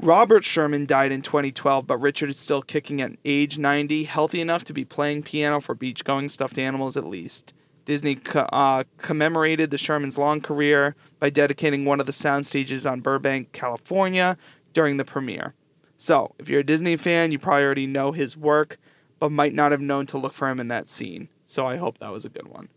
Robert Sherman died in 2012, but Richard is still kicking at age 90, healthy enough to be playing piano for beach going stuffed animals at least. Disney co- uh, commemorated the Sherman's long career by dedicating one of the sound stages on Burbank, California during the premiere. So, if you're a Disney fan, you probably already know his work, but might not have known to look for him in that scene. So, I hope that was a good one.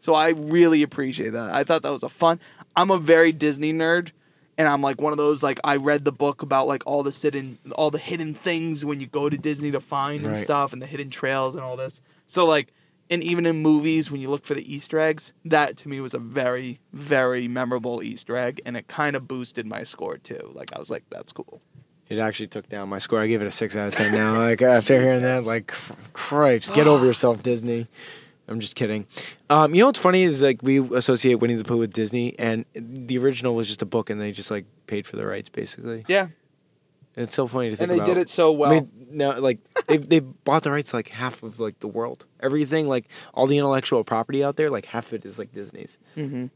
So, I really appreciate that. I thought that was a fun. I'm a very Disney nerd and I'm like one of those like I read the book about like all the hidden all the hidden things when you go to Disney to find and Right. stuff and the hidden trails and all this. So like and even in movies when you look for the Easter eggs, that to me was a very very memorable Easter egg and it kind of boosted my score too. Like I was like that's cool. It actually took down my score. I gave it a six out of ten now. Like after hearing that, like cr- cripes, get over yourself, Disney. I'm just kidding. Um, you know what's funny is like we associate Winnie the Pooh with Disney, and the original was just a book, and they just like paid for the rights basically. Yeah. It's so funny to think And they about. did it so well. I mean, no, like they they bought the rights to, like half of like the world. Everything like all the intellectual property out there, like half of it is like Disney's. mm-hmm.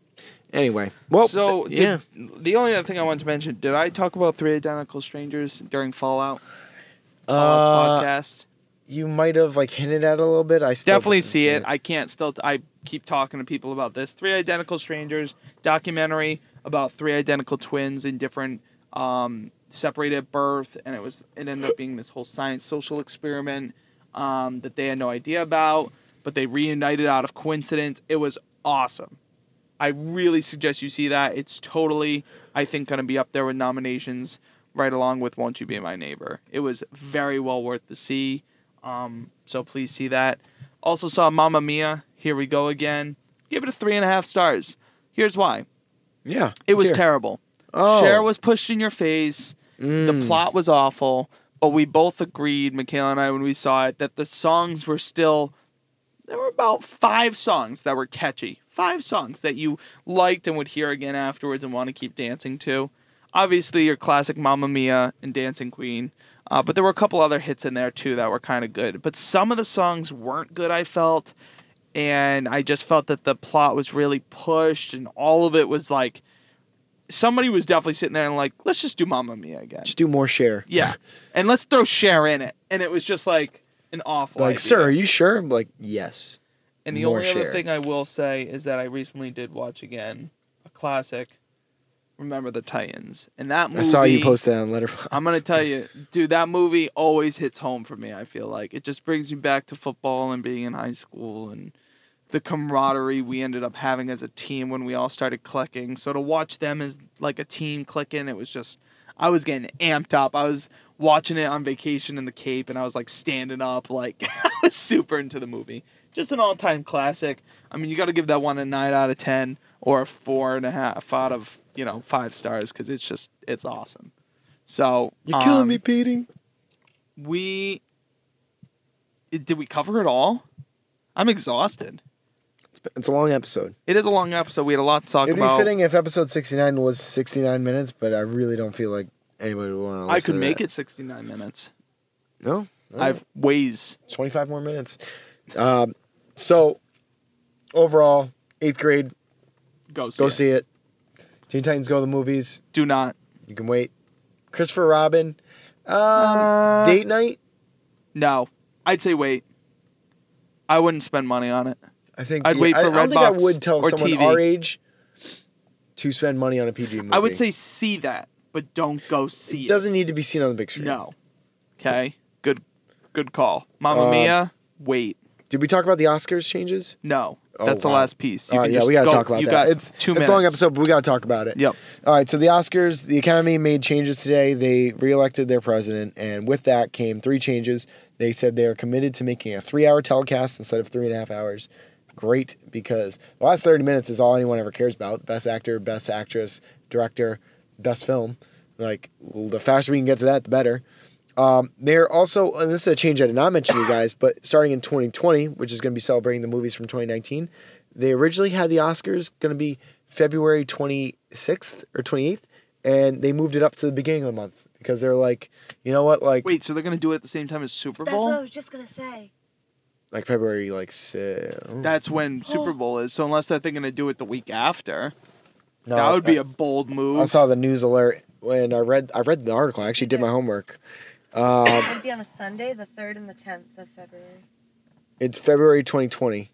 Anyway, well, so th- did, the only other thing I wanted to mention, did I talk about Three Identical Strangers during Fallout? Fallout's Uh, podcast? you might have like hinted at it a little bit. I still definitely didn't see it. I can't still. I keep talking to people about this. Three Identical Strangers documentary about three identical twins in different, um, separated at birth, and it was it ended up being this whole science social experiment um, that they had no idea about, but they reunited out of coincidence. It was awesome. I really suggest you see that. It's totally, I think, going to be up there with nominations, right along with "Won't You Be My Neighbor." It was very well worth the see. Um, so please see that. Also saw Mamma Mia. Here we go again. Give it a three and a half stars. Here's why. Yeah, It was let's terrible. Oh, Cher was pushed in your face. The Mm. plot was awful. But we both agreed, Michaela and I, when we saw it, that the songs were still. There were about five songs that were catchy. Five songs that you liked and would hear again afterwards and want to keep dancing to. Obviously, your classic Mamma Mia and Dancing Queen. Uh, but there were a couple other hits in there too that were kind of good. But some of the songs weren't good, I felt. And I just felt that the plot was really pushed and all of it was like. Somebody was definitely sitting there and like, let's just do Mamma Mia again. Just do more Cher. Yeah, and let's throw Cher in it, and it was just like an awful. Like, idea. sir, are you sure? I'm like, yes. And the more only other thing I will say is that I recently did watch again a classic, Remember the Titans, and that movie. I saw you post that on Letterboxd. I'm gonna tell you, dude, that movie always hits home for me. I feel like it just brings me back to football and being in high school and the camaraderie we ended up having as a team when we all started clicking. So to watch them as like a team clicking, it was just I was getting amped up. I was watching it on vacation in the Cape, and I was like standing up, like I was super into the movie. Just an all-time classic. I mean, you got to give that one a nine out of ten or a four and a half out of you know five stars because it's just it's awesome. So You're killing um, me, Petey. We did we cover it all? I'm exhausted. It's a long episode. It is a long episode. We had a lot to talk about. It'd be fitting if episode 69 was 69 minutes, but I really don't feel like anybody would want to I could make it 69 minutes. No? I have ways. 25 more minutes. Um, so, overall, eighth grade, Go see. go it. see it. Teen Titans Go to the movies. Do not. You can wait. Christopher Robin. Um, Uh, date night. No, I'd say wait. I wouldn't spend money on it. I think I'd yeah, wait I, for I don't think I would tell or someone TV. our age to spend money on a PG movie. I would say see that, but don't go see it it. doesn't need to be seen on the big screen. No. Okay. Good. Good call. Mamma Uh, Mia. Wait. Did we talk about the Oscars changes? No. Oh, That's the wow. last piece. You All right, yeah, we gotta go- talk about you that. Got it's two it's a long episode, but we gotta talk about it. Yep. All right, so the Oscars, the Academy made changes today. They reelected their president, and with that came three changes. They said they are committed to making a three-hour telecast instead of three and a half hours. Great, because the last thirty minutes is all anyone ever cares about: best actor, best actress, director, best film. Like well, the faster we can get to that, the better. Um, they're also, and this is a change I did not mention to you guys, but starting in 2020, which is going to be celebrating the movies from 2019, they originally had the Oscars going to be February 26th or 28th, and they moved it up to the beginning of the month because they're like, you know what, like Wait, so they're gonna do it at the same time as Super Bowl? That's what I was just gonna say. Like February like si- That's when Super Bowl is. So unless they're thinking to do it the week after, no, that would be I, a bold move. I saw the news alert when I read I read the article. I actually did my homework. Um, It would be on a Sunday, the third and the tenth of February. it's February 2020.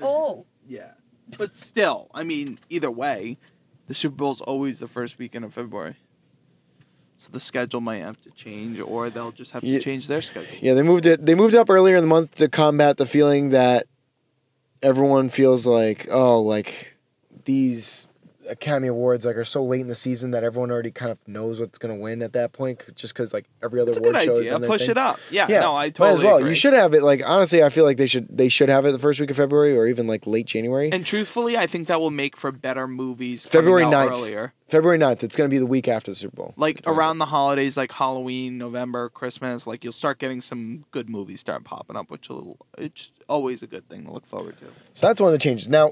Oh. Yeah. But still, I mean, either way, the Super Bowl's always the first weekend of February. So the schedule might have to change, or they'll just have to Yeah. change their schedule. Yeah, they moved it. They moved up earlier in the month to combat the feeling that everyone feels like, oh, like these Academy Awards like are so late in the season that everyone already kind of knows what's gonna win at that point, just because like every other It's a award good show is Push thing. it up. Yeah, Yeah, no, I Might totally as well. agree. You should have it. Like honestly, I feel like they should they should have it the first week of February or even like late January. And truthfully, I think that will make for better movies. February out 9th. earlier, February 9th. It's gonna be the week after the Super Bowl. like around the holidays, like Halloween, November, Christmas. Like you'll start getting some good movies start popping up, which will it's always a good thing to look forward to. So that's one of the changes. Now,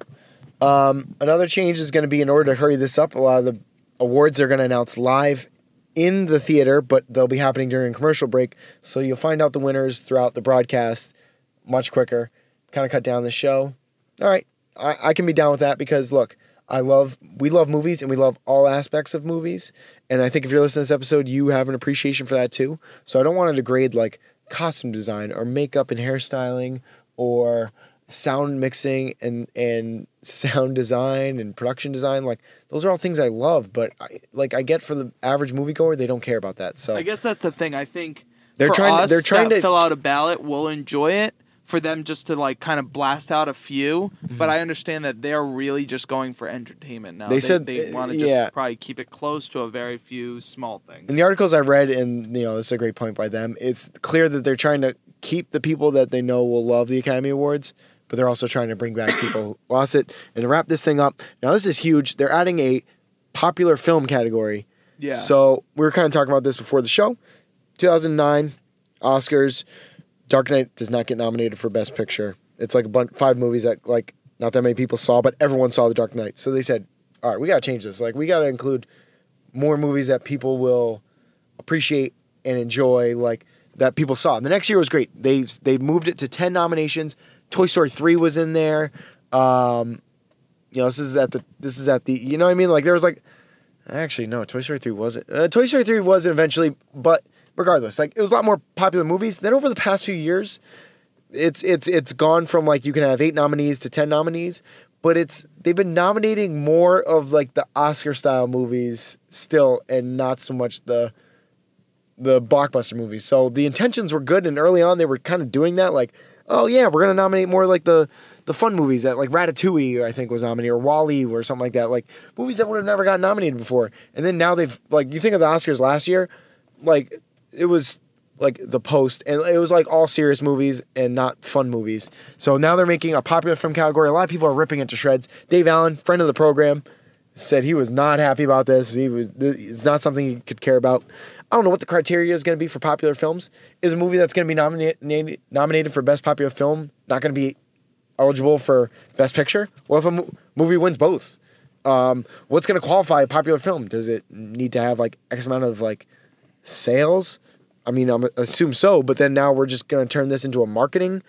um, another change is going to be in order to hurry this up. A lot of the awards are going to announce live in the theater, but they'll be happening during commercial break. So you'll find out the winners throughout the broadcast much quicker. Kind of cut down the show. All right, I, I can be down with that because look, I love we love movies and we love all aspects of movies. And I think if you're listening to this episode, you have an appreciation for that too. So I don't want to degrade like costume design or makeup and hairstyling or sound mixing and and sound design and production design like those are all things I love but I, like I get for the average moviegoer they don't care about that so I guess that's the thing. I think They're trying to- they're trying to- fill out a ballot. We'll enjoy it. For them just to like kind of blast out a few, Mm-hmm. but I understand that they're really just going for entertainment now. They said- they want to uh, just yeah. probably keep it close to a very few small things. in the articles I read and you know this is a great point by them it's clear that they're trying to keep the people that they know will love the Academy Awards but they're also trying to bring back people who lost it and to wrap this thing up now this is huge they're adding a popular film category yeah. So we were kind of talking about this before the show. 2009 Oscars. Dark Knight does not get nominated for Best Picture. It's like a bunch, five movies that like not that many people saw, but everyone saw The Dark Knight. So they said, "All right, we got to change this. Like we got to include more movies that people will appreciate and enjoy, like that people saw." And the next year was great. They they moved it to 10 nominations. Toy Story 3 was in there. Um, you know, this is at the this is at the you know what I mean? Like there was like Actually, no. Toy Story three wasn't. Uh, Toy Story three wasn't eventually, but regardless, like it was a lot more popular movies. Then over the past few years, it's it's it's gone from like you can have eight nominees to ten nominees, but it's they've been nominating more of like the Oscar style movies still, and not so much the the blockbuster movies. So the intentions were good, and early on they were kind of doing that. Like, oh yeah, we're gonna nominate more like the the fun movies that like Ratatouille, I think was nominated, or WALL-E, or something like that. Like movies that would have never gotten nominated before. And then now they've like you think of the Oscars last year, like it was like The Post, and it was like all serious movies and not fun movies. So now they're making a popular film category. A lot of people are ripping it to shreds. Dave Allen, friend of the program, said he was not happy about this. He was it's not something he could care about. I don't know what the criteria is going to be for popular films. Is a movie that's going to be nominated nominated for best popular film not going to be eligible for best picture? What if a mo- movie wins both? Um, what's going to qualify a popular film? Does it need to have like X amount of like sales? I mean, I'm assume so, but then now we're just going to turn this into a marketing.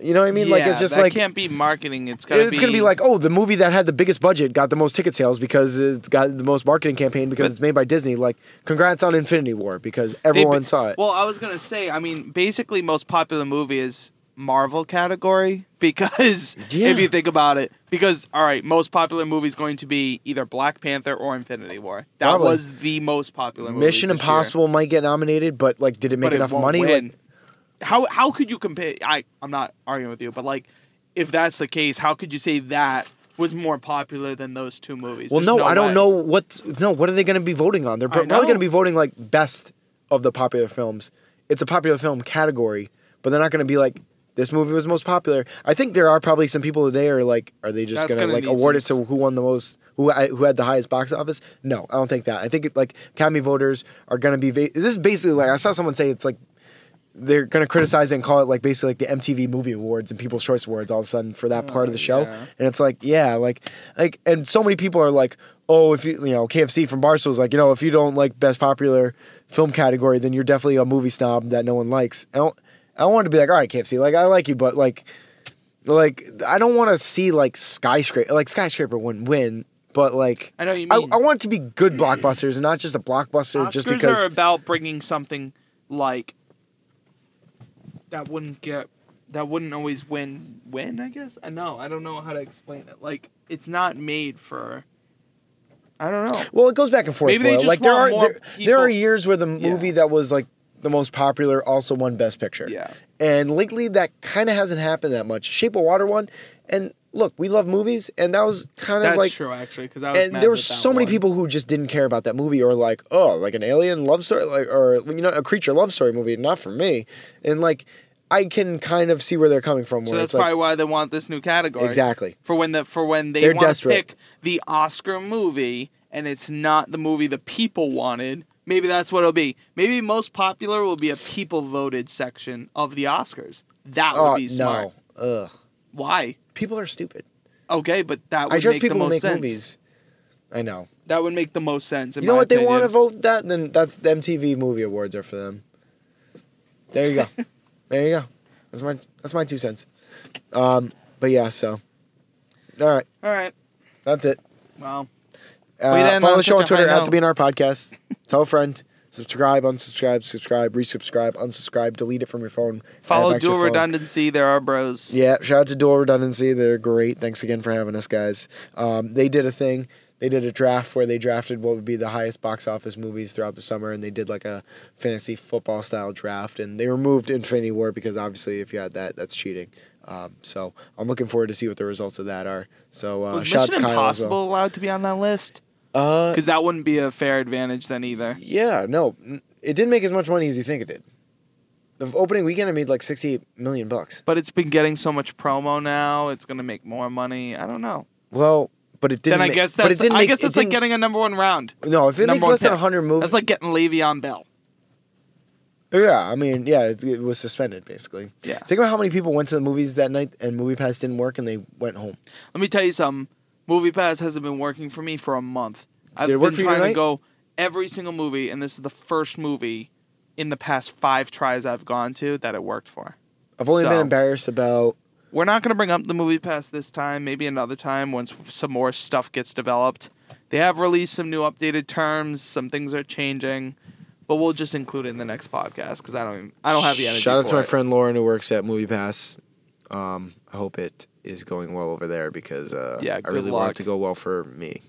You know what I mean? like it's just like can't be marketing. It's gotta it's be. to be like, oh, the movie that had the biggest budget got the most ticket sales because it's got the most marketing campaign because But- it's made by Disney. Like, congrats on Infinity War because They- everyone saw it. Well, I was gonna say. I mean, basically, most popular movie is Marvel category because Yeah. if you think about it, because all right, most popular movie is going to be either Black Panther or Infinity War. That Probably. was the most popular. Mission this year. Impossible might get nominated, but like, did it make But it enough won't money? win. Like, how how could you compare? I I'm not arguing with you, but like, if that's the case, how could you say that was more popular than those two movies? well, There's no, I don't way. know what. No, what are they going to be voting on? They're probably going to be voting like best of the popular films. It's a popular film category, but they're not going to be like this movie was most popular. I think there are probably some people today are like, are they just going to gonna like award it to who won the most, who who had the highest box office? No, I don't think that. I think it, like Academy voters are going to be. Va- this is basically like I saw someone say it's like they're going to criticize it and call it like basically like the MTV Movie Awards and People's Choice Awards all of a sudden for that part of the mm, show. yeah. And it's like, yeah, like, like, and so many people are like, oh, if you, you know, KFC from Barstool is like, you know, if you don't like best popular film category, then you're definitely a movie snob that no one likes. I don't, I don't want to be like, all right, KFC, like, I like you, but like, like, I don't want to see like skyscraper, like skyscraper wouldn't win, but like, I know you I. I want it to be good blockbusters and not just a blockbuster Oscars just because. are about bringing something like that wouldn't get that wouldn't always win win i guess i know i don't know how to explain it like it's not made for i don't know Well, it goes back and forth. Maybe they just like there are there, there are years where the movie Yeah. that was like the most popular also won Best Picture. yeah And lately, that kind of hasn't happened that much. Shape of Water won, and look, we love movies, and that was kind of that's like. true actually because i And there were so many people who just didn't care about that movie, or like, oh, like an alien love story, like, or you know, a creature love story movie. Not for me. And like, I can kind of see where they're coming from. so that's it's like, probably why they want this new category exactly. for when the for when they They're want to pick the oscar movie and it's not the movie the people wanted maybe that's what it'll be maybe most popular will be a people voted section of the oscars that would Oh be smart no, ugh. why People are stupid. Okay, but that would I trust make people the most make sense. movies. I know. That would make the most sense. You know what they want to vote that? Then that's the MTV Movie Awards are for them. There you go. there you go. That's my that's my two cents. Um, but yeah, so all right, All right. that's it. Well, Uh, to follow on the show on a Twitter high at the B&R Podcast. Tell a friend. Subscribe, unsubscribe, subscribe, resubscribe, unsubscribe, delete it from your phone. add it follow back to your dual phone. redundancy. There are bros. Yeah, shout out to Dual Redundancy. They're great. Thanks again for having us, guys. Um, they did a thing. They did a draft where they drafted what would be the highest box office movies throughout the summer, and they did like a fantasy football style draft. And they removed Infinity War because obviously, if you had that, that's cheating. Um, so I'm looking forward to see what the results of that are. So uh, Was shout out Mission to Impossible as allowed to be on that list? well. Uh, Because that wouldn't be a fair advantage then either. yeah, no, it didn't make as much money as you think it did. The opening weekend, it made like 68 million bucks. But it's been getting so much promo now. It's gonna make more money. I don't know. Well, but it didn't. then I guess but it that's. didn't I make- guess it like getting a number one round. No, if it number makes less than. 100 movies. That's like getting Le'Veon Bell. Yeah, I mean, yeah, it, it was suspended basically. Yeah. Think about how many people went to the movies that night and Movie Pass didn't work and they went home. Let me tell you something. Movie Pass hasn't been working for me for a month. I've Did it work been trying to go every single movie, and this is the first movie in the past five tries I've gone to that it worked for. I've only been embarrassed about. We're not going to bring up the Movie Pass this time. Maybe another time once some more stuff gets developed. They have released some new updated terms. Some things are changing, but we'll just include it in the next podcast because I don't. Even, I don't have the energy. Shout out to my it. friend Lauren who works at Movie Pass. Um, I hope it is going well over there because uh, Yeah, I really want it to go well for me.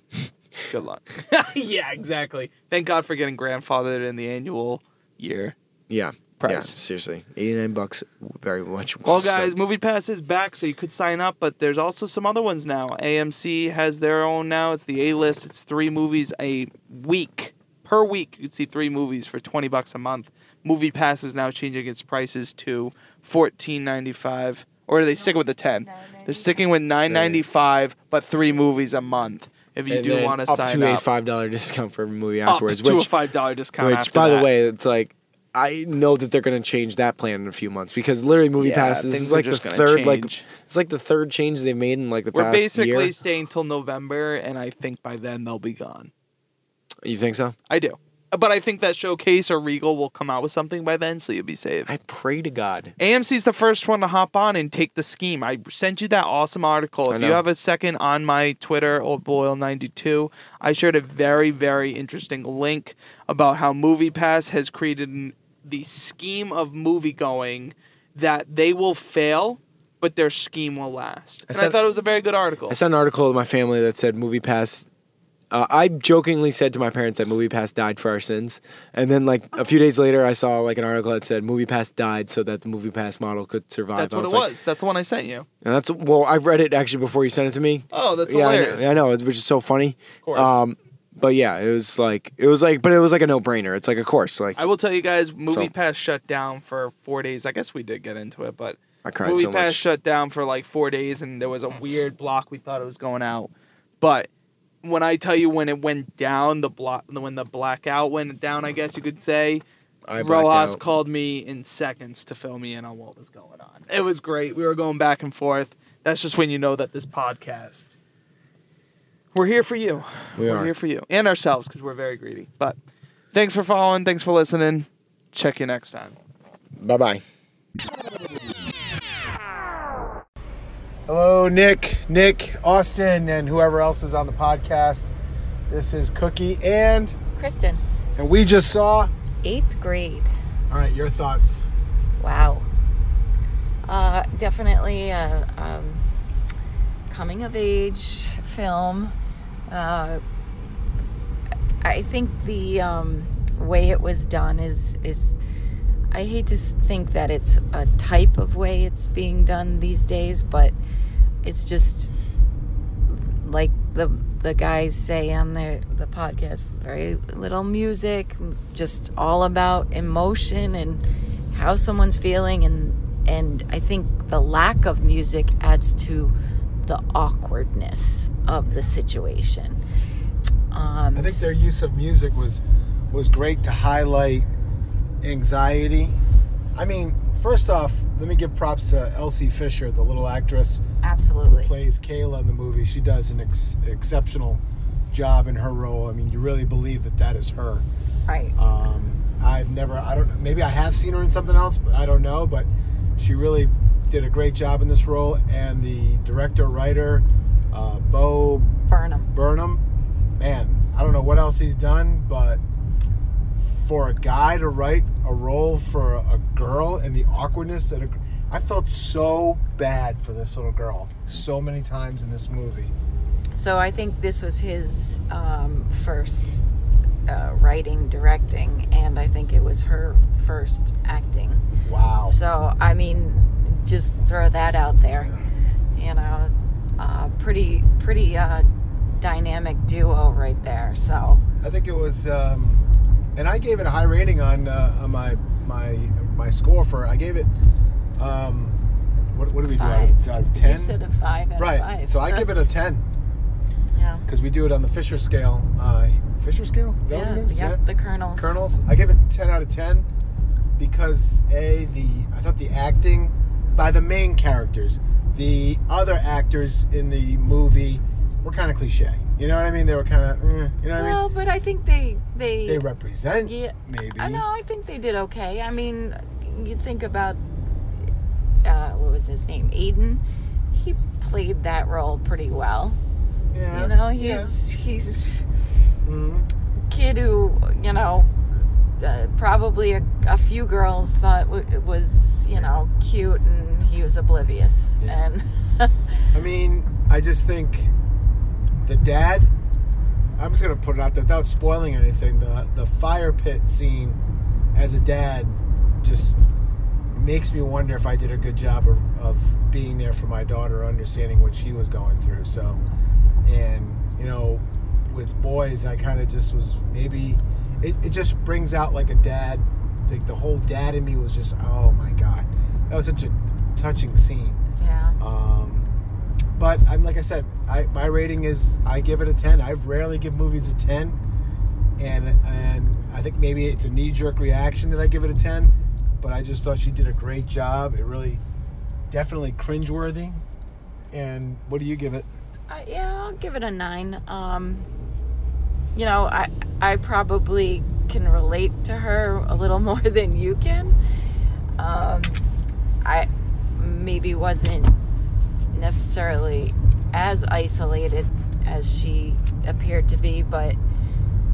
Good luck. yeah, exactly. Thank God for getting grandfathered in the annual year. Yeah, yeah, seriously, eighty nine bucks, very much. Well, spent. guys, Movie Pass is back, so you could sign up, but there's also some other ones now. AMC has their own now. It's the A list. It's three movies a week. Per week, you can see three movies for 20 bucks a month. Movie Pass is now changing its prices to $14.95. Or are they sticking with the 10 They're sticking with $9.95, but three movies a month. If you And do want to sign up sign to a five dollar discount for a movie Up afterwards, to which a $5 discount Which, after by the way, it's like I know that they're going to change that plan in a few months because literally, Movie Yeah, Pass this is like the just gonna third, like change. it's like the third change they've made in like the We're past basically year. staying till November, and I think by then they'll be gone. You think so? I do. But I think that Showcase or Regal will come out with something by then, so you'll be saved. I pray to God. AMC's the first one to hop on and take the scheme. I sent you that awesome article. If you have a second on my Twitter, oldboil92, I shared a very, very interesting link about how MoviePass has created the scheme of movie going that they will fail, but their scheme will last. And I thought it was a very good article. I saw an article in my family that said Movie Pass. Uh, I jokingly said to my parents that Movie Pass died for our sins, and then like a few days later, I saw like an article that said Movie Pass died so that the Movie Pass model could survive. That's what it like- was. That's the one I sent you. And that's well, I've read it actually before you sent it to me. Oh, that's yeah, I know, hilarious. I know, which is so funny. Of course. Um, but yeah, it was like it was like, but it was like a no brainer. It's like, of course, like I will tell you guys, Movie So- Pass shut down for four days. I guess we did get into it, but I cried Movie so Pass much. shut down for like four days, and there was a weird block. We thought it was going out, but when I tell you when it went down, the block, when the blackout went down, I guess you could say, I Rojas out. called me in seconds to fill me in on what was going on. It was great. We were going back and forth. That's just when you know that this podcast. We're here for you. We are here for you and ourselves because we're very greedy. But thanks for following. Thanks for listening. Check you next time. Bye bye. Hello, Nick, Nick, Austin, and whoever else is on the podcast. This is Cookie, and Kristen, and we just saw. eighth grade. All right, your thoughts. Wow. Uh, definitely a um, coming of age film. Uh, I think the um, way it was done is is. I hate to think that it's a type of way it's being done these days, but it's just like the the guys say on the the podcast, very little music, just all about emotion and how someone's feeling and and I think the lack of music adds to the awkwardness of the situation. Um, I think their use of music was was great to highlight anxiety. I mean, first off, let me give props to Elsie Fisher, the little actress absolutely plays Kayla in the movie. She does an ex- exceptional job in her role. I mean, you really believe that that is her. right. Um, I've never, I don't, maybe I have seen her in something else, but I don't know. But she really did a great job in this role. And the director, writer, uh, Bo Burnham. Burnham, man, I don't know what else he's done, but for a guy to write a role for a, a girl and the awkwardness that a, I felt so bad for this little girl so many times in this movie. So I think this was his um, first uh, writing, directing, and I think it was her first acting. Wow. So I mean, just throw that out there. You know, uh, pretty pretty uh, dynamic duo right there. So I think it was, um, and I gave it a high rating on, uh, on my my my score for. I gave it. Um, what, what do we do out of, out of ten? You said a five out right. of five. So I give it a ten yeah. because we do it on the Fisher scale. Uh, Fisher scale? Is that Yeah, what it is? yep, the kernels. Colonels. I give it ten out of ten because a the I thought the acting by the main characters, the other actors in the movie were kind of cliche. You know what I mean? They were kind of, eh, you know what I mean? But I think they they They represent Yeah, maybe. I know. I think they did okay. I mean, you think about uh, what was his name, Aiden. He played that role pretty well. Yeah, You know, yeah. he's he's Mhm. a kid who you know uh, probably a, a few girls thought w- was you know cute, and he was oblivious. Yeah. And I mean, I just think the dad. I'm just gonna put it out there without spoiling anything. The the fire pit scene as a dad just makes me wonder if I did a good job of, of being there for my daughter, understanding what she was going through. So, and you know, with boys, I kind of just was maybe it, it just brings out like a dad. Like the whole dad in me was just, oh my god, that was such a touching scene. yeah, Um, but I'm like I said, I, my rating is I give it a ten. I rarely give movies a ten, and and I think maybe it's a knee jerk reaction that I give it a ten. But I just thought she did a great job. It really, definitely cringeworthy. And what do you give it? Uh, yeah, I'll give it a nine. Um, you know, I I probably can relate to her a little more than you can. Um, I maybe wasn't necessarily as isolated as she appeared to be, but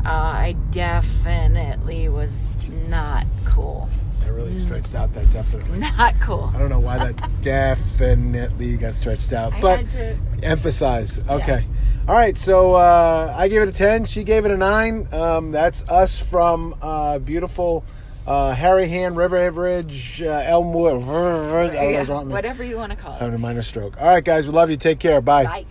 uh, I definitely was not cool. That really stretched out. That definitely. Not cool. I don't know why that definitely got stretched out, I but had to. emphasize. Okay. All right. So uh, I gave it a ten. She gave it a nine. Um, that's us from uh, beautiful uh, Hand River Average, uh, Elmwood. Yeah, whatever you want to call it. Having a minor stroke. All right, guys. We love you. Take care. Bye. Bye.